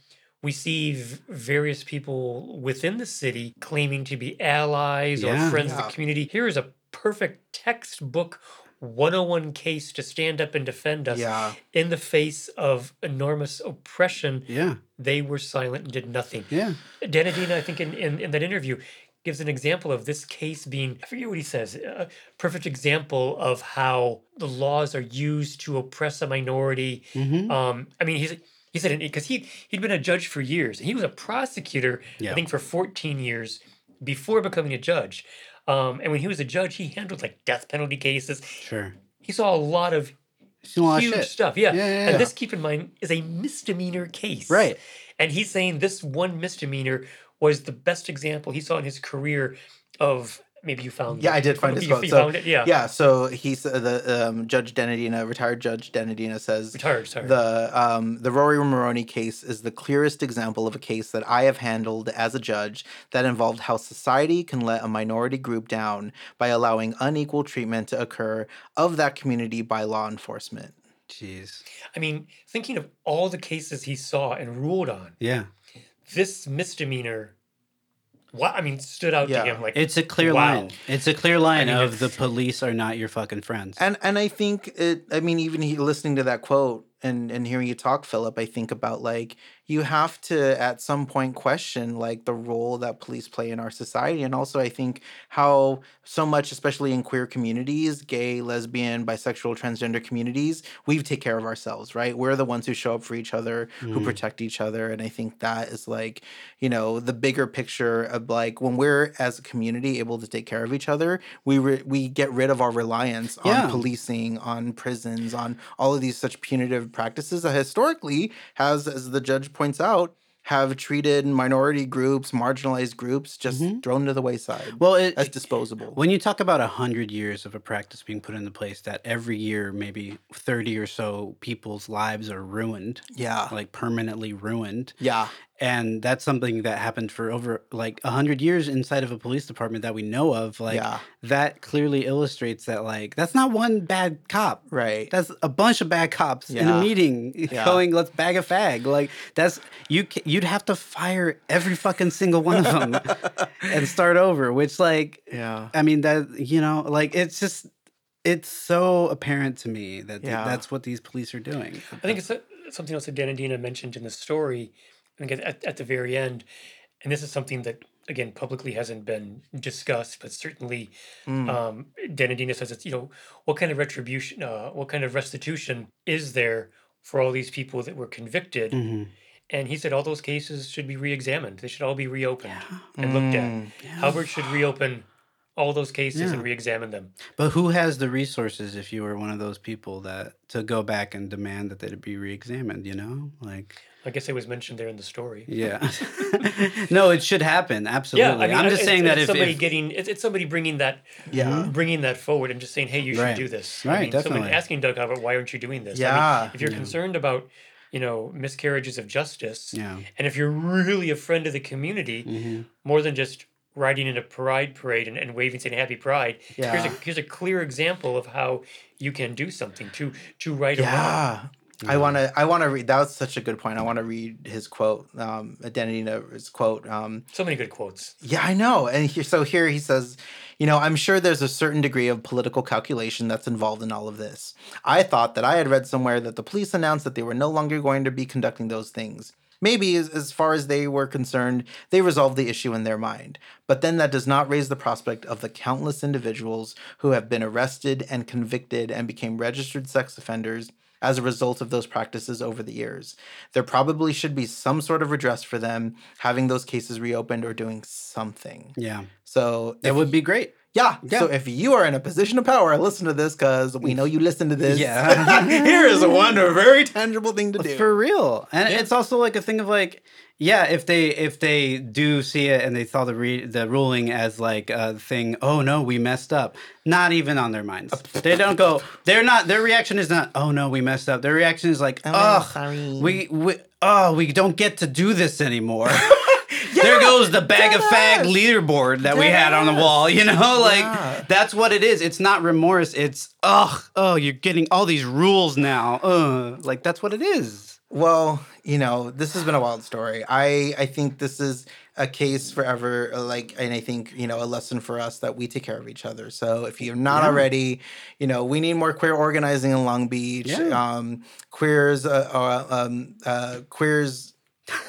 [SPEAKER 3] we see v- various people within the city claiming to be allies
[SPEAKER 1] Yeah.
[SPEAKER 3] or friends of the community. Here is a perfect textbook 101 case to stand up and defend us
[SPEAKER 2] Yeah.
[SPEAKER 3] in the face of enormous oppression.
[SPEAKER 1] Yeah.
[SPEAKER 3] They were silent and did nothing.
[SPEAKER 1] Yeah.
[SPEAKER 3] Dhanidina, I think, in, in, in that interview, gives an example of this case being, I forget what he says, a perfect example of how the laws are used to oppress a minority.
[SPEAKER 1] hmm
[SPEAKER 3] Um, I mean, he's he said because he he'd been a judge for years. He was a prosecutor,
[SPEAKER 1] Yeah.
[SPEAKER 3] I think, for 14 years before becoming a judge. Um, and when he was a judge, he handled like death penalty cases.
[SPEAKER 1] Sure.
[SPEAKER 3] He saw a lot of
[SPEAKER 1] lot of
[SPEAKER 3] huge stuff. Yeah.
[SPEAKER 1] Yeah, yeah, yeah.
[SPEAKER 3] And this, keep in mind, is a misdemeanor case.
[SPEAKER 1] Right.
[SPEAKER 3] And he's saying this one misdemeanor was the best example he saw in his career of maybe you found
[SPEAKER 2] Yeah,
[SPEAKER 3] it.
[SPEAKER 2] I did find his
[SPEAKER 3] you,
[SPEAKER 2] quote.
[SPEAKER 3] You
[SPEAKER 2] So,
[SPEAKER 3] found it? Yeah.
[SPEAKER 2] Yeah, so he's the um, Judge Dhanidina, retired Judge Dhanidina says
[SPEAKER 3] Retired, sorry.
[SPEAKER 2] the um, the Rory Moroney case is the clearest example of a case that I have handled as a judge that involved how society can let a minority group down by allowing unequal treatment to occur of that community by law enforcement.
[SPEAKER 1] Jeez.
[SPEAKER 3] I mean, thinking of all the cases he saw and ruled on,
[SPEAKER 1] Yeah.
[SPEAKER 3] this misdemeanor, what I mean, stood out
[SPEAKER 2] Yeah.
[SPEAKER 3] to him like
[SPEAKER 1] It's a clear
[SPEAKER 3] Wow.
[SPEAKER 1] line. It's a clear line
[SPEAKER 3] mean,
[SPEAKER 1] of the police are not your fucking friends.
[SPEAKER 2] And and I think it. I mean, even he, listening to that quote and and hearing you talk, Phillip, I think about like you have to at some point question like the role that police play in our society, and also I think how so much, especially in queer communities, gay, lesbian, bisexual, transgender communities, we take care of ourselves, right? We're the ones who show up for each other, who
[SPEAKER 1] Mhm.
[SPEAKER 2] protect each other, and I think that is like you know the bigger picture of like when we're as a community able to take care of each other, we re- we get rid of our reliance on policing, on prisons, on all of these such punitive practices that historically has, as the judge points out, have treated minority groups, marginalized groups, just
[SPEAKER 1] Mhm.
[SPEAKER 2] thrown to the wayside
[SPEAKER 1] Well, it,
[SPEAKER 2] as disposable.
[SPEAKER 1] when you talk about a hundred years of a practice being put into place, that every year maybe thirty or so people's lives are ruined,
[SPEAKER 2] yeah,
[SPEAKER 1] like permanently ruined,
[SPEAKER 2] yeah,
[SPEAKER 1] and that's something that happened for over like a hundred years inside of a police department that we know of. Like
[SPEAKER 2] yeah,
[SPEAKER 1] that clearly illustrates that like that's not one bad cop.
[SPEAKER 2] right.
[SPEAKER 1] That's a bunch of bad cops in a meeting *laughs*
[SPEAKER 2] Yeah.
[SPEAKER 1] going, "Let's bag a fag." Like that's you you'd have to fire every fucking single one of them *laughs* and start over. Which, like,
[SPEAKER 2] yeah,
[SPEAKER 1] I mean, that you know, like it's just it's so apparent to me that th- that's what these police are doing.
[SPEAKER 3] I think it's uh, something else that Dhanidina mentioned in the story. I think at, at the very end, and this is something that again publicly hasn't been discussed, but certainly
[SPEAKER 2] Mm.
[SPEAKER 3] um, Dhanidina says it's you know what kind of retribution, uh, what kind of restitution is there for all these people that were convicted?
[SPEAKER 1] Mhm.
[SPEAKER 3] And he said all those cases should be re-examined. They should all be reopened
[SPEAKER 1] Yeah.
[SPEAKER 3] and looked at.
[SPEAKER 2] Mm.
[SPEAKER 3] Haubert should reopen all those cases
[SPEAKER 1] Yeah.
[SPEAKER 3] and re-examine them.
[SPEAKER 1] But who has the resources if you were one of those people that to go back and demand that they be re-examined? You know, like
[SPEAKER 3] I guess it was mentioned there in the story.
[SPEAKER 1] yeah. *laughs* *laughs* no, it should happen. Absolutely.
[SPEAKER 3] Yeah, I
[SPEAKER 1] am just
[SPEAKER 3] it's-
[SPEAKER 1] saying that
[SPEAKER 3] it's
[SPEAKER 1] if,
[SPEAKER 3] somebody
[SPEAKER 1] if
[SPEAKER 3] getting it's, it's somebody bringing that
[SPEAKER 2] Yeah.
[SPEAKER 3] bringing that forward and just saying, hey, you should
[SPEAKER 1] Right.
[SPEAKER 3] do this.
[SPEAKER 1] Right,
[SPEAKER 3] I mean, somebody
[SPEAKER 1] definitely.
[SPEAKER 3] asking Doug Haubert, why aren't you doing this? I mean,
[SPEAKER 2] Yeah.
[SPEAKER 3] if you're
[SPEAKER 1] Yeah.
[SPEAKER 3] concerned about you know miscarriages of justice,
[SPEAKER 1] yeah.
[SPEAKER 3] and if you're really a friend of the community,
[SPEAKER 1] hmm
[SPEAKER 3] more than just riding in a pride parade and, and waving saying happy pride
[SPEAKER 2] yeah.
[SPEAKER 3] here's a here's a clear example of how you can do something to to right a wrong
[SPEAKER 2] Yeah. I want to. I want to read. That was such a good point. I want to read his quote. Um, Dhanidina's quote. Um,
[SPEAKER 3] so many good quotes
[SPEAKER 2] Yeah, I know. And here, so here he says, you know, I'm sure there's a certain degree of political calculation that's involved in all of this. I thought that I had read somewhere that the police announced that they were no longer going to be conducting those things. Maybe as, as far as they were concerned, they resolved the issue in their mind. But then that does not raise the prospect of the countless individuals who have been arrested and convicted and became registered sex offenders as a result of those practices over the years. There probably should be some sort of redress for them, having those cases reopened or doing something.
[SPEAKER 1] Yeah.
[SPEAKER 2] So
[SPEAKER 1] That
[SPEAKER 2] if-
[SPEAKER 1] would be great.
[SPEAKER 2] Yeah.
[SPEAKER 1] Yeah.
[SPEAKER 2] So if you are in a position of power, listen to this because we know you listen to this.
[SPEAKER 1] Yeah. *laughs* *laughs*
[SPEAKER 2] Here is one very tangible thing to do.
[SPEAKER 1] For real. And it's also like a thing of like, yeah, if they if they do see it and they saw the re- the ruling as like a thing, oh no, we messed up. Not even on their minds. They don't go. They're not. Their reaction is not. Oh no, we messed up. Their reaction is like,
[SPEAKER 2] Oh,
[SPEAKER 1] oh,
[SPEAKER 2] sorry."
[SPEAKER 1] we, we oh we don't get to do this anymore. *laughs* there goes the bag of fag
[SPEAKER 2] deadass.
[SPEAKER 1] leaderboard that we had on the wall. You know, *laughs* like
[SPEAKER 2] Yeah.
[SPEAKER 1] that's what it is. It's not remorse. It's ugh, oh, you're getting all these rules now. Uh, like that's what it is.
[SPEAKER 2] Well, you know, this has been a wild story. I I think this is a case forever, uh, like, and I think you know a lesson for us that we take care of each other. So if you're not
[SPEAKER 1] Yeah.
[SPEAKER 2] already, you know, we need more queer organizing in Long Beach.
[SPEAKER 1] Yeah.
[SPEAKER 2] Um, queers, uh, uh, um, uh, queers.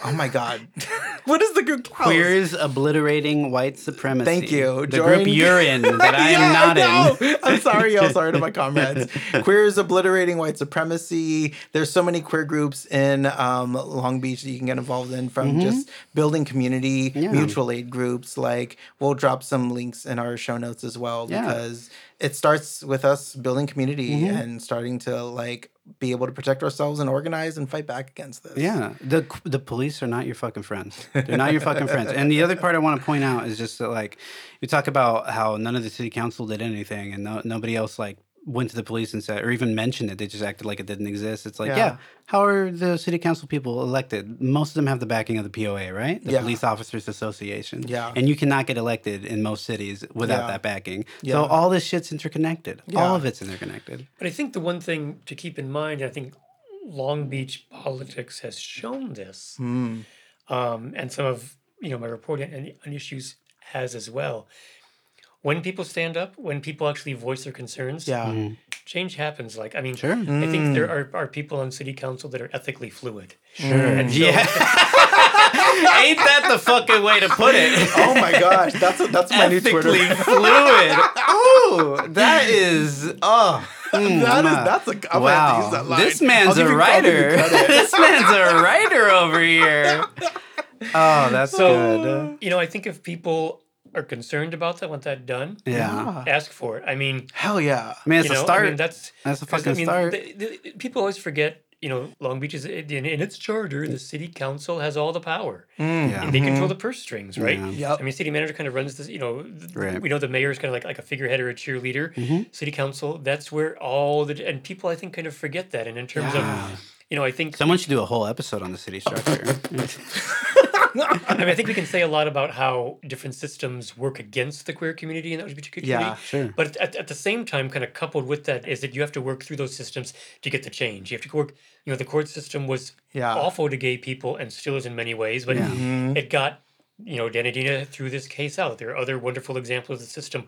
[SPEAKER 2] Oh my God, *laughs* what is the group? called?
[SPEAKER 1] Queers obliterating white supremacy.
[SPEAKER 2] Thank you.
[SPEAKER 1] The
[SPEAKER 2] Join-
[SPEAKER 1] group you're *laughs* in that I am
[SPEAKER 2] Yeah,
[SPEAKER 1] not
[SPEAKER 2] know.
[SPEAKER 1] in.
[SPEAKER 2] I'm sorry, y'all. Sorry to my *laughs* comrades. Queers obliterating white supremacy. There's so many queer groups in um, Long Beach that you can get involved in from just building community,
[SPEAKER 1] Mm-hmm. Yeah.
[SPEAKER 2] mutual aid groups. Like we'll drop some links in our show notes as well
[SPEAKER 1] Yeah.
[SPEAKER 2] because it starts with us building community
[SPEAKER 1] Mm-hmm.
[SPEAKER 2] and starting to like be able to protect ourselves and organize and fight back against this.
[SPEAKER 1] Yeah, the the police are not your fucking friends. They're not your fucking friends. And the other part I want to point out is just that like you talk about how none of the city council did anything, and no, nobody else like went to the police and said or even mentioned it. They just acted like it didn't exist. It's like, yeah,
[SPEAKER 2] Yeah.
[SPEAKER 1] how are the city council people elected? Most of them have the backing of the POA, right? The
[SPEAKER 2] Yeah.
[SPEAKER 1] Police Officers Association.
[SPEAKER 2] Yeah.
[SPEAKER 1] and you cannot get elected in most cities without
[SPEAKER 2] Yeah.
[SPEAKER 1] that backing.
[SPEAKER 2] Yeah.
[SPEAKER 1] So all this shit's interconnected.
[SPEAKER 2] Yeah.
[SPEAKER 1] All of it's interconnected.
[SPEAKER 3] But I think the one thing to keep in mind, I think Long Beach politics has shown this,
[SPEAKER 2] Mm.
[SPEAKER 3] um, and some of you know my reporting on, on issues has as well. When people stand up, when people actually voice their concerns,
[SPEAKER 2] Yeah.
[SPEAKER 3] change happens. Like I mean,
[SPEAKER 1] Sure.
[SPEAKER 3] I think there are, are people on city council that are ethically fluid.
[SPEAKER 1] Sure.
[SPEAKER 3] And so-
[SPEAKER 1] Yeah. *laughs* Ain't that the fucking way to put it? *laughs*
[SPEAKER 2] Oh my gosh, that's that's my new Twitter.
[SPEAKER 1] ethically *laughs* fluid. Ooh, that is oh. mm,
[SPEAKER 2] That is
[SPEAKER 1] a-
[SPEAKER 2] that's a I'm gonna use that line.
[SPEAKER 1] This man's a
[SPEAKER 2] you- I'll give you
[SPEAKER 1] writer. this man's a writer over here. Oh, that's
[SPEAKER 3] So
[SPEAKER 1] good.
[SPEAKER 3] you know, I think if people are concerned about that, want that done,
[SPEAKER 1] Yeah.
[SPEAKER 3] ask for it. I mean,
[SPEAKER 2] Hell yeah.
[SPEAKER 1] I mean, it's
[SPEAKER 3] you know,
[SPEAKER 1] a start.
[SPEAKER 3] I mean, that's
[SPEAKER 1] that's a
[SPEAKER 3] 'cause,
[SPEAKER 1] fucking
[SPEAKER 3] I mean,
[SPEAKER 1] start.
[SPEAKER 3] the- the- people always forget. You know, Long Beach is in, in its charter. The city council has all the power.
[SPEAKER 1] yeah.
[SPEAKER 3] And they control the purse strings, right?
[SPEAKER 1] Yeah.
[SPEAKER 2] Yep.
[SPEAKER 3] I mean, city manager kind of runs this. You know,
[SPEAKER 1] Right.
[SPEAKER 3] we know the mayor is kind of like like a figurehead or a cheerleader.
[SPEAKER 1] Mhm.
[SPEAKER 3] City council, that's where all the and people I think kind of forget that. And in terms
[SPEAKER 1] Yeah.
[SPEAKER 3] of, you know, I think
[SPEAKER 1] Someone should do a whole episode on the city structure. *laughs* *laughs*
[SPEAKER 3] I mean, I think we can say a lot about how different systems work against the queer community and the LGBTQ community.
[SPEAKER 2] Yeah,
[SPEAKER 1] sure.
[SPEAKER 3] But at, at the same time, kind of coupled with that is that you have to work through those systems to get the change. You have to work, you know, the court system was
[SPEAKER 2] Yeah.
[SPEAKER 3] awful to gay people and still is in many ways, but
[SPEAKER 1] Yeah.
[SPEAKER 2] Mhm.
[SPEAKER 3] it got, you know, Dhanidina threw this case out. There are other wonderful examples of the system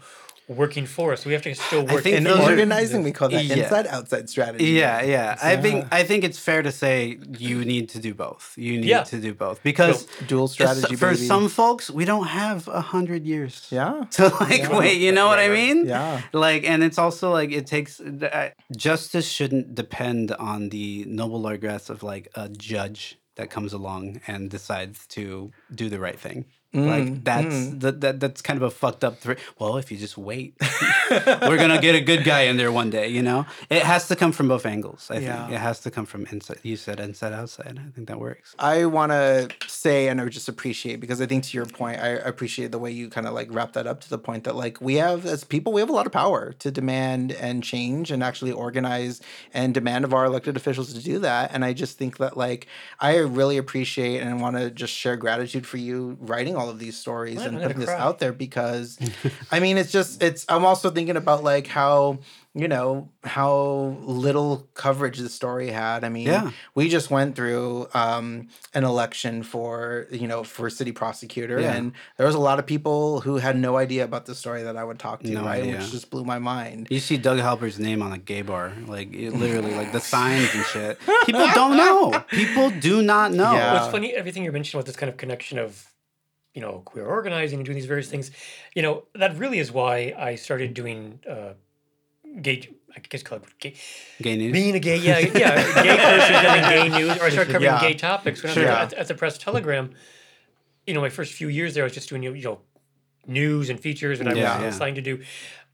[SPEAKER 3] working for us. We have to still work
[SPEAKER 1] think
[SPEAKER 2] In
[SPEAKER 1] those are-
[SPEAKER 2] organizing, we call that
[SPEAKER 1] Yeah.
[SPEAKER 2] inside outside strategy.
[SPEAKER 1] Yeah, yeah. I think I think it's fair to say you need to do both. You need
[SPEAKER 3] Yeah.
[SPEAKER 1] to do both because
[SPEAKER 2] Dual strategy
[SPEAKER 1] for
[SPEAKER 2] baby.
[SPEAKER 1] some folks we don't have a hundred years.
[SPEAKER 2] Yeah. *laughs*
[SPEAKER 1] To like wait, you know what I mean?
[SPEAKER 2] Yeah.
[SPEAKER 1] Like, and it's also like it takes uh, justice shouldn't depend on the noble largesse of like a judge that comes along and decides to do the right thing.
[SPEAKER 2] Mm,
[SPEAKER 1] like that's that, that that's kind of a fucked up threat. Well, if you just wait, *laughs* we're gonna get a good guy in there one day. You know, it has to come from both angles. I think it has to come from inside. You said inside outside. I think that works.
[SPEAKER 2] I want to say and I just appreciate because I think to your point, I appreciate the way you kind of like wrap that up to the point that like we have as people, we have a lot of power to demand and change and actually organize and demand of our elected officials to do that. And I just think that like I really appreciate and want to just share gratitude for you writing all of these stories
[SPEAKER 3] What?
[SPEAKER 2] and
[SPEAKER 3] I'm gonna
[SPEAKER 2] putting this
[SPEAKER 3] cry.
[SPEAKER 2] out there because *laughs* I mean it's just it's I'm also thinking about like how you know how little coverage the story had. I mean,
[SPEAKER 1] Yeah.
[SPEAKER 2] we just went through um, an election for you know for city prosecutor,
[SPEAKER 1] Yeah.
[SPEAKER 2] and there was a lot of people who had no idea about the story that I would talk to,
[SPEAKER 1] No
[SPEAKER 2] right?
[SPEAKER 1] idea.
[SPEAKER 2] Which just blew my mind.
[SPEAKER 1] You see Doug Haubert's name on a gay bar, like it literally, like the signs and shit. People *laughs* don't know. People do not know.
[SPEAKER 2] Yeah.
[SPEAKER 3] Well, it's funny everything you're mentioning about this kind of connection of, you know, queer organizing and doing these various things. You know, that really is why I started doing uh, gay. I guess call it gay.
[SPEAKER 1] Gay news.
[SPEAKER 3] Being a gay, yeah, yeah, gay person in gay *laughs* news, or I started covering
[SPEAKER 2] Yeah.
[SPEAKER 3] gay topics when
[SPEAKER 2] Sure.
[SPEAKER 3] I was at, at the Press Telegram. You know, my first few years there, I was just doing you know news and features, and I
[SPEAKER 1] Yeah,
[SPEAKER 3] was
[SPEAKER 1] yeah.
[SPEAKER 3] assigned to do.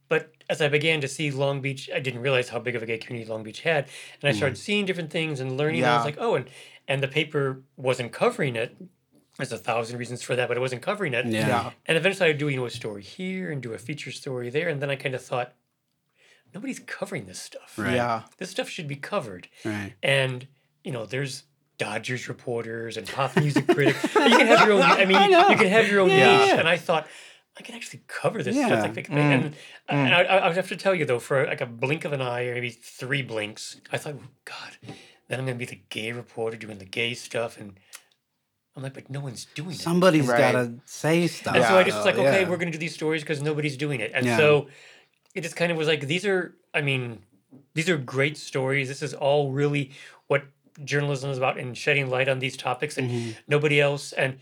[SPEAKER 3] But as I began to see Long Beach, I didn't realize how big of a gay community Long Beach had, and I started seeing different things and learning. And I was like, oh, and and the paper wasn't covering it. There's a thousand reasons for that, but I wasn't covering it.
[SPEAKER 1] Yeah.
[SPEAKER 2] Yeah.
[SPEAKER 3] And eventually, I'd do you know a story here and do a feature story there, and then I kind of thought, nobody's covering this stuff.
[SPEAKER 1] Right.
[SPEAKER 2] Yeah.
[SPEAKER 3] This stuff should be covered.
[SPEAKER 1] Right.
[SPEAKER 3] And you know, there's Dodgers reporters and pop music critics. you can have your own. *laughs* I mean,
[SPEAKER 1] I
[SPEAKER 3] you can have your own
[SPEAKER 1] Yeah.
[SPEAKER 3] niche. And I thought I can actually cover this
[SPEAKER 1] Yeah.
[SPEAKER 3] stuff. Like, like, mm. And, mm. and I, I would have to tell you though, for like a blink of an eye or maybe three blinks, I thought, oh, God, then I'm gonna be the gay reporter doing the gay stuff, and I'm like, but no one's doing it.
[SPEAKER 1] Somebody's
[SPEAKER 2] Right.
[SPEAKER 1] got to say stuff.
[SPEAKER 3] And so I just was like, okay,
[SPEAKER 1] yeah.
[SPEAKER 3] we're going to do these stories because nobody's doing it. And
[SPEAKER 1] Yeah.
[SPEAKER 3] so it just kind of was like, these are, I mean, these are great stories. This is all really what journalism is about and shedding light on these topics and
[SPEAKER 1] Mm-hmm.
[SPEAKER 3] nobody else. And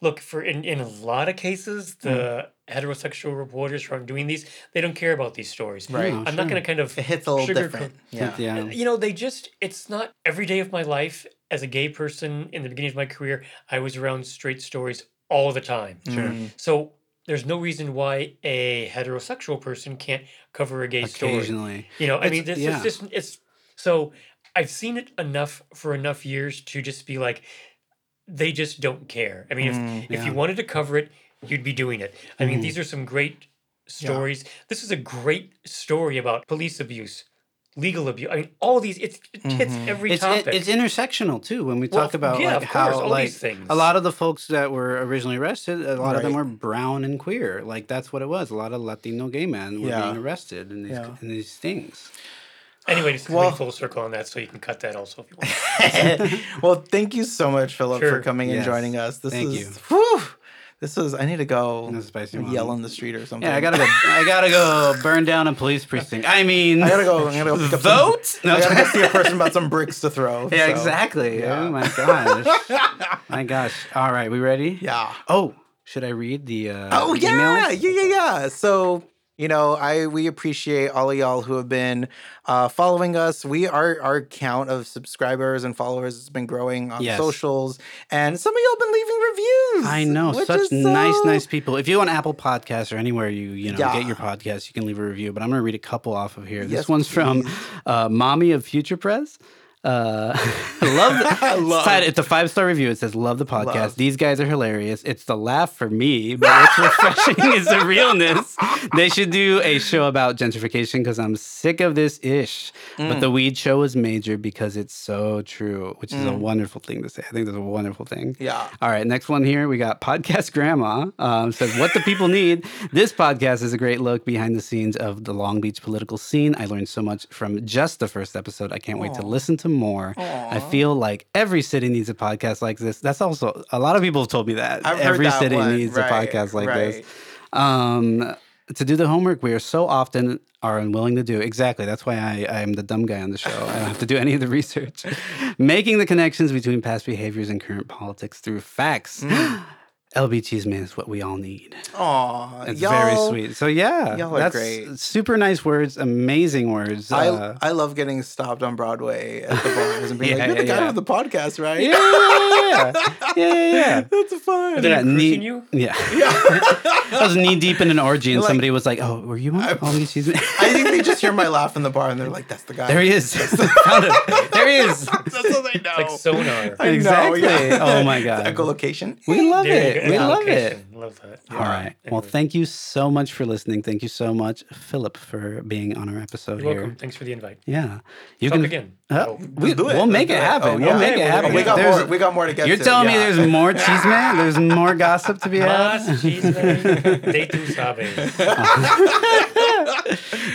[SPEAKER 3] look, for in, in a lot of cases, the heterosexual reporters who are doing these, they don't care about these stories.
[SPEAKER 2] Right.
[SPEAKER 1] No,
[SPEAKER 3] I'm not going to kind of
[SPEAKER 2] It hits a little
[SPEAKER 3] sugarcoat-
[SPEAKER 2] different. Yeah.
[SPEAKER 1] Yeah.
[SPEAKER 3] you know, they just, it's not every day of my life as a gay person in the beginning of my career, I was around straight stories all the time.
[SPEAKER 1] Sure.
[SPEAKER 3] So there's no reason why a heterosexual person can't cover a gay story.
[SPEAKER 1] Occasionally.
[SPEAKER 3] You know, I
[SPEAKER 1] It's-
[SPEAKER 3] mean, this
[SPEAKER 1] yeah.
[SPEAKER 3] is just, it's so I've seen it enough for enough years to just be like, they just don't care. I mean, if, if
[SPEAKER 1] yeah.
[SPEAKER 3] you wanted to cover it, you'd be doing it. I mean,
[SPEAKER 1] Mhm.
[SPEAKER 3] these are some great stories. This is a great story about police abuse, legal abuse. I mean, all these, it's, it hits
[SPEAKER 2] Mhm.
[SPEAKER 3] every
[SPEAKER 1] It's
[SPEAKER 3] topic.
[SPEAKER 1] it, it's intersectional too. When we
[SPEAKER 3] Well,
[SPEAKER 1] talk about
[SPEAKER 3] yeah,
[SPEAKER 1] like
[SPEAKER 3] of course,
[SPEAKER 1] how
[SPEAKER 3] all
[SPEAKER 1] like
[SPEAKER 3] these things.
[SPEAKER 1] a lot of the folks that were originally arrested, a lot of them
[SPEAKER 2] Right.
[SPEAKER 1] were brown and queer. Like that's what it was. A lot of Latino gay men were
[SPEAKER 2] Yeah.
[SPEAKER 1] being arrested in these
[SPEAKER 2] Yeah.
[SPEAKER 1] in these things.
[SPEAKER 3] Anyway, just
[SPEAKER 2] Well-
[SPEAKER 3] coming full circle on that, so you can cut that also if you want. *laughs*
[SPEAKER 2] well, thank you so much, Phillip, for
[SPEAKER 3] Sure.
[SPEAKER 2] coming and joining us. This
[SPEAKER 1] Thank
[SPEAKER 2] is
[SPEAKER 1] you.
[SPEAKER 2] whew, this is I need to go yell on the street or something.
[SPEAKER 1] Yeah, I gotta go. I gotta go burn down a police precinct. I mean,
[SPEAKER 2] I gotta go. I gotta go pick up some-
[SPEAKER 1] vote. No,
[SPEAKER 2] I gotta go see a person about some bricks to throw. *laughs*
[SPEAKER 1] yeah,
[SPEAKER 2] so,
[SPEAKER 1] exactly.
[SPEAKER 2] yeah.
[SPEAKER 1] Oh my gosh. *laughs* my gosh. All right, we ready?
[SPEAKER 2] Yeah.
[SPEAKER 1] Oh, should I read the? Uh,
[SPEAKER 2] Oh yeah,
[SPEAKER 1] emails?
[SPEAKER 2] yeah, yeah, yeah. So you know, I we appreciate all of y'all who have been uh, following us. We our our count of subscribers and followers has been growing on
[SPEAKER 1] Yes.
[SPEAKER 2] socials, and some of y'all been leaving reviews.
[SPEAKER 1] I know such
[SPEAKER 2] is
[SPEAKER 1] nice, nice people. If you on Apple Podcasts or anywhere you you know
[SPEAKER 2] Yeah.
[SPEAKER 1] get your podcast, you can leave a review. But I'm gonna read a couple off of here.
[SPEAKER 2] Yes,
[SPEAKER 1] this one's from uh, Mommy of Future Press. Uh, *laughs* love, the, *laughs*
[SPEAKER 2] Love.
[SPEAKER 1] Side- It's a five star review. It says, "Love the podcast.
[SPEAKER 2] Love.
[SPEAKER 1] These guys are hilarious. It's the laugh for me, but what's refreshing is the realness. *laughs* They should do a show about gentrification because I'm sick of this ish. But
[SPEAKER 2] Mm.
[SPEAKER 1] the weed show is major because it's so true, which is a wonderful thing to say. I think that's a wonderful thing.
[SPEAKER 2] Yeah.
[SPEAKER 1] All right, next one here. We got Podcast Grandma um, says, What the people need. This podcast is a great look behind the scenes of the Long Beach political scene. I learned so much from just the first episode. I can't wait to listen to more. I feel like every city needs a podcast like this. That's also, a lot of people have told me that.
[SPEAKER 2] I've
[SPEAKER 1] every
[SPEAKER 2] that
[SPEAKER 1] city
[SPEAKER 2] one.
[SPEAKER 1] needs
[SPEAKER 2] Right,
[SPEAKER 1] a podcast like
[SPEAKER 2] right.
[SPEAKER 1] this. Um, to do the homework, we are so often are unwilling to do. Exactly. That's why I, I am the dumb guy on the show. I don't have to do any of the research. *laughs* Making the connections between past behaviors and current politics through facts.
[SPEAKER 2] Mm. *gasps* *laughs*
[SPEAKER 1] LB man, is what we all need.
[SPEAKER 2] Aw,
[SPEAKER 1] It's very
[SPEAKER 2] y'all-
[SPEAKER 1] sweet. So yeah,
[SPEAKER 2] y'all are
[SPEAKER 1] that's
[SPEAKER 2] great.
[SPEAKER 1] super nice words, amazing words.
[SPEAKER 2] I,
[SPEAKER 1] Uh,
[SPEAKER 2] I love getting stopped on Broadway at the bars and being *laughs*
[SPEAKER 1] Yeah,
[SPEAKER 2] like, "You're the guy
[SPEAKER 1] yeah.
[SPEAKER 2] with the podcast, right?"
[SPEAKER 1] yeah, yeah, yeah, yeah, yeah, *laughs* yeah.
[SPEAKER 2] That's fun.
[SPEAKER 3] Are they
[SPEAKER 1] Yeah,
[SPEAKER 3] cruising
[SPEAKER 1] knee-
[SPEAKER 3] you?
[SPEAKER 1] Yeah. *laughs* yeah. I was knee deep in an orgy, and
[SPEAKER 2] Like-
[SPEAKER 1] somebody was like, "Oh, were you on LB Chisme?"
[SPEAKER 2] I think they just hear my laugh in the bar and they're like, "That's the guy."
[SPEAKER 1] there he is. Found him. There he is. *laughs*
[SPEAKER 2] That's what they know.
[SPEAKER 3] Like sonar.
[SPEAKER 2] I know,
[SPEAKER 1] Exactly.
[SPEAKER 2] yeah.
[SPEAKER 1] Oh my God. *laughs*
[SPEAKER 2] Echolocation.
[SPEAKER 1] We love
[SPEAKER 3] There you
[SPEAKER 1] it. We love it.
[SPEAKER 3] Location. Love that.
[SPEAKER 1] All right. Well, thank you so much for listening. Thank you so much, Phillip, for being on our episode
[SPEAKER 3] You're
[SPEAKER 1] here.
[SPEAKER 3] welcome. Thanks for the invite.
[SPEAKER 1] Yeah, you
[SPEAKER 3] Talk
[SPEAKER 1] can
[SPEAKER 3] again.
[SPEAKER 1] Uh,
[SPEAKER 3] Oh.
[SPEAKER 1] we,
[SPEAKER 2] Let's do it.
[SPEAKER 1] will make
[SPEAKER 2] Let's
[SPEAKER 1] it
[SPEAKER 2] do it.
[SPEAKER 1] happen.
[SPEAKER 2] Oh,
[SPEAKER 1] we'll
[SPEAKER 2] yeah.
[SPEAKER 1] make it happen.
[SPEAKER 2] we got
[SPEAKER 1] There's-
[SPEAKER 2] more. We got more to get
[SPEAKER 1] You're
[SPEAKER 2] to.
[SPEAKER 1] telling
[SPEAKER 2] yeah.
[SPEAKER 1] me there's more cheese man? There's more gossip to be
[SPEAKER 3] Mas
[SPEAKER 1] had?
[SPEAKER 3] chisme de tu sabes.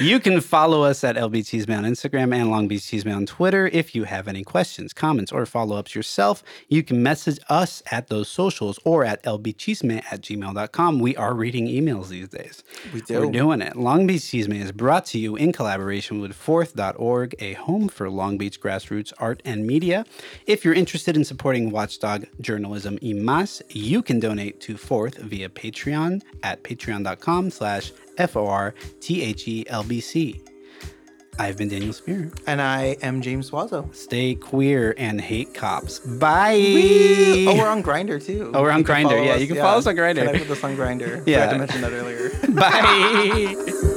[SPEAKER 1] You can follow us at LB Chisme on Instagram and Long Beach Chisme on Twitter. If you have any questions, comments, or follow ups yourself, you can message us at those socials or at lbchisme at gmail.com. We are reading emails these days.
[SPEAKER 2] We do.
[SPEAKER 1] We're doing it. Long Beach Chisme is brought to you in collaboration with Forthe.org, a home for Long Beach grassroots art and media. If you're interested in supporting Watchdog journalism y más, you can donate to Fourth via Patreon at patreon.com slash F-O-R-T-H-E-L-B-C. I've been Daniel Spear.
[SPEAKER 2] And I am James Suazo.
[SPEAKER 1] Stay queer and hate cops. Bye.
[SPEAKER 2] Oh, we're on Grindr too.
[SPEAKER 1] Oh, we're on
[SPEAKER 2] You can
[SPEAKER 1] Grindr.
[SPEAKER 2] follow
[SPEAKER 1] Yeah,
[SPEAKER 2] us-
[SPEAKER 1] you can follow us on Grindr.
[SPEAKER 2] Connect with us on Grindr. *laughs*
[SPEAKER 1] Yeah.
[SPEAKER 2] Forgot to mention that earlier. *laughs* *laughs*
[SPEAKER 1] Bye.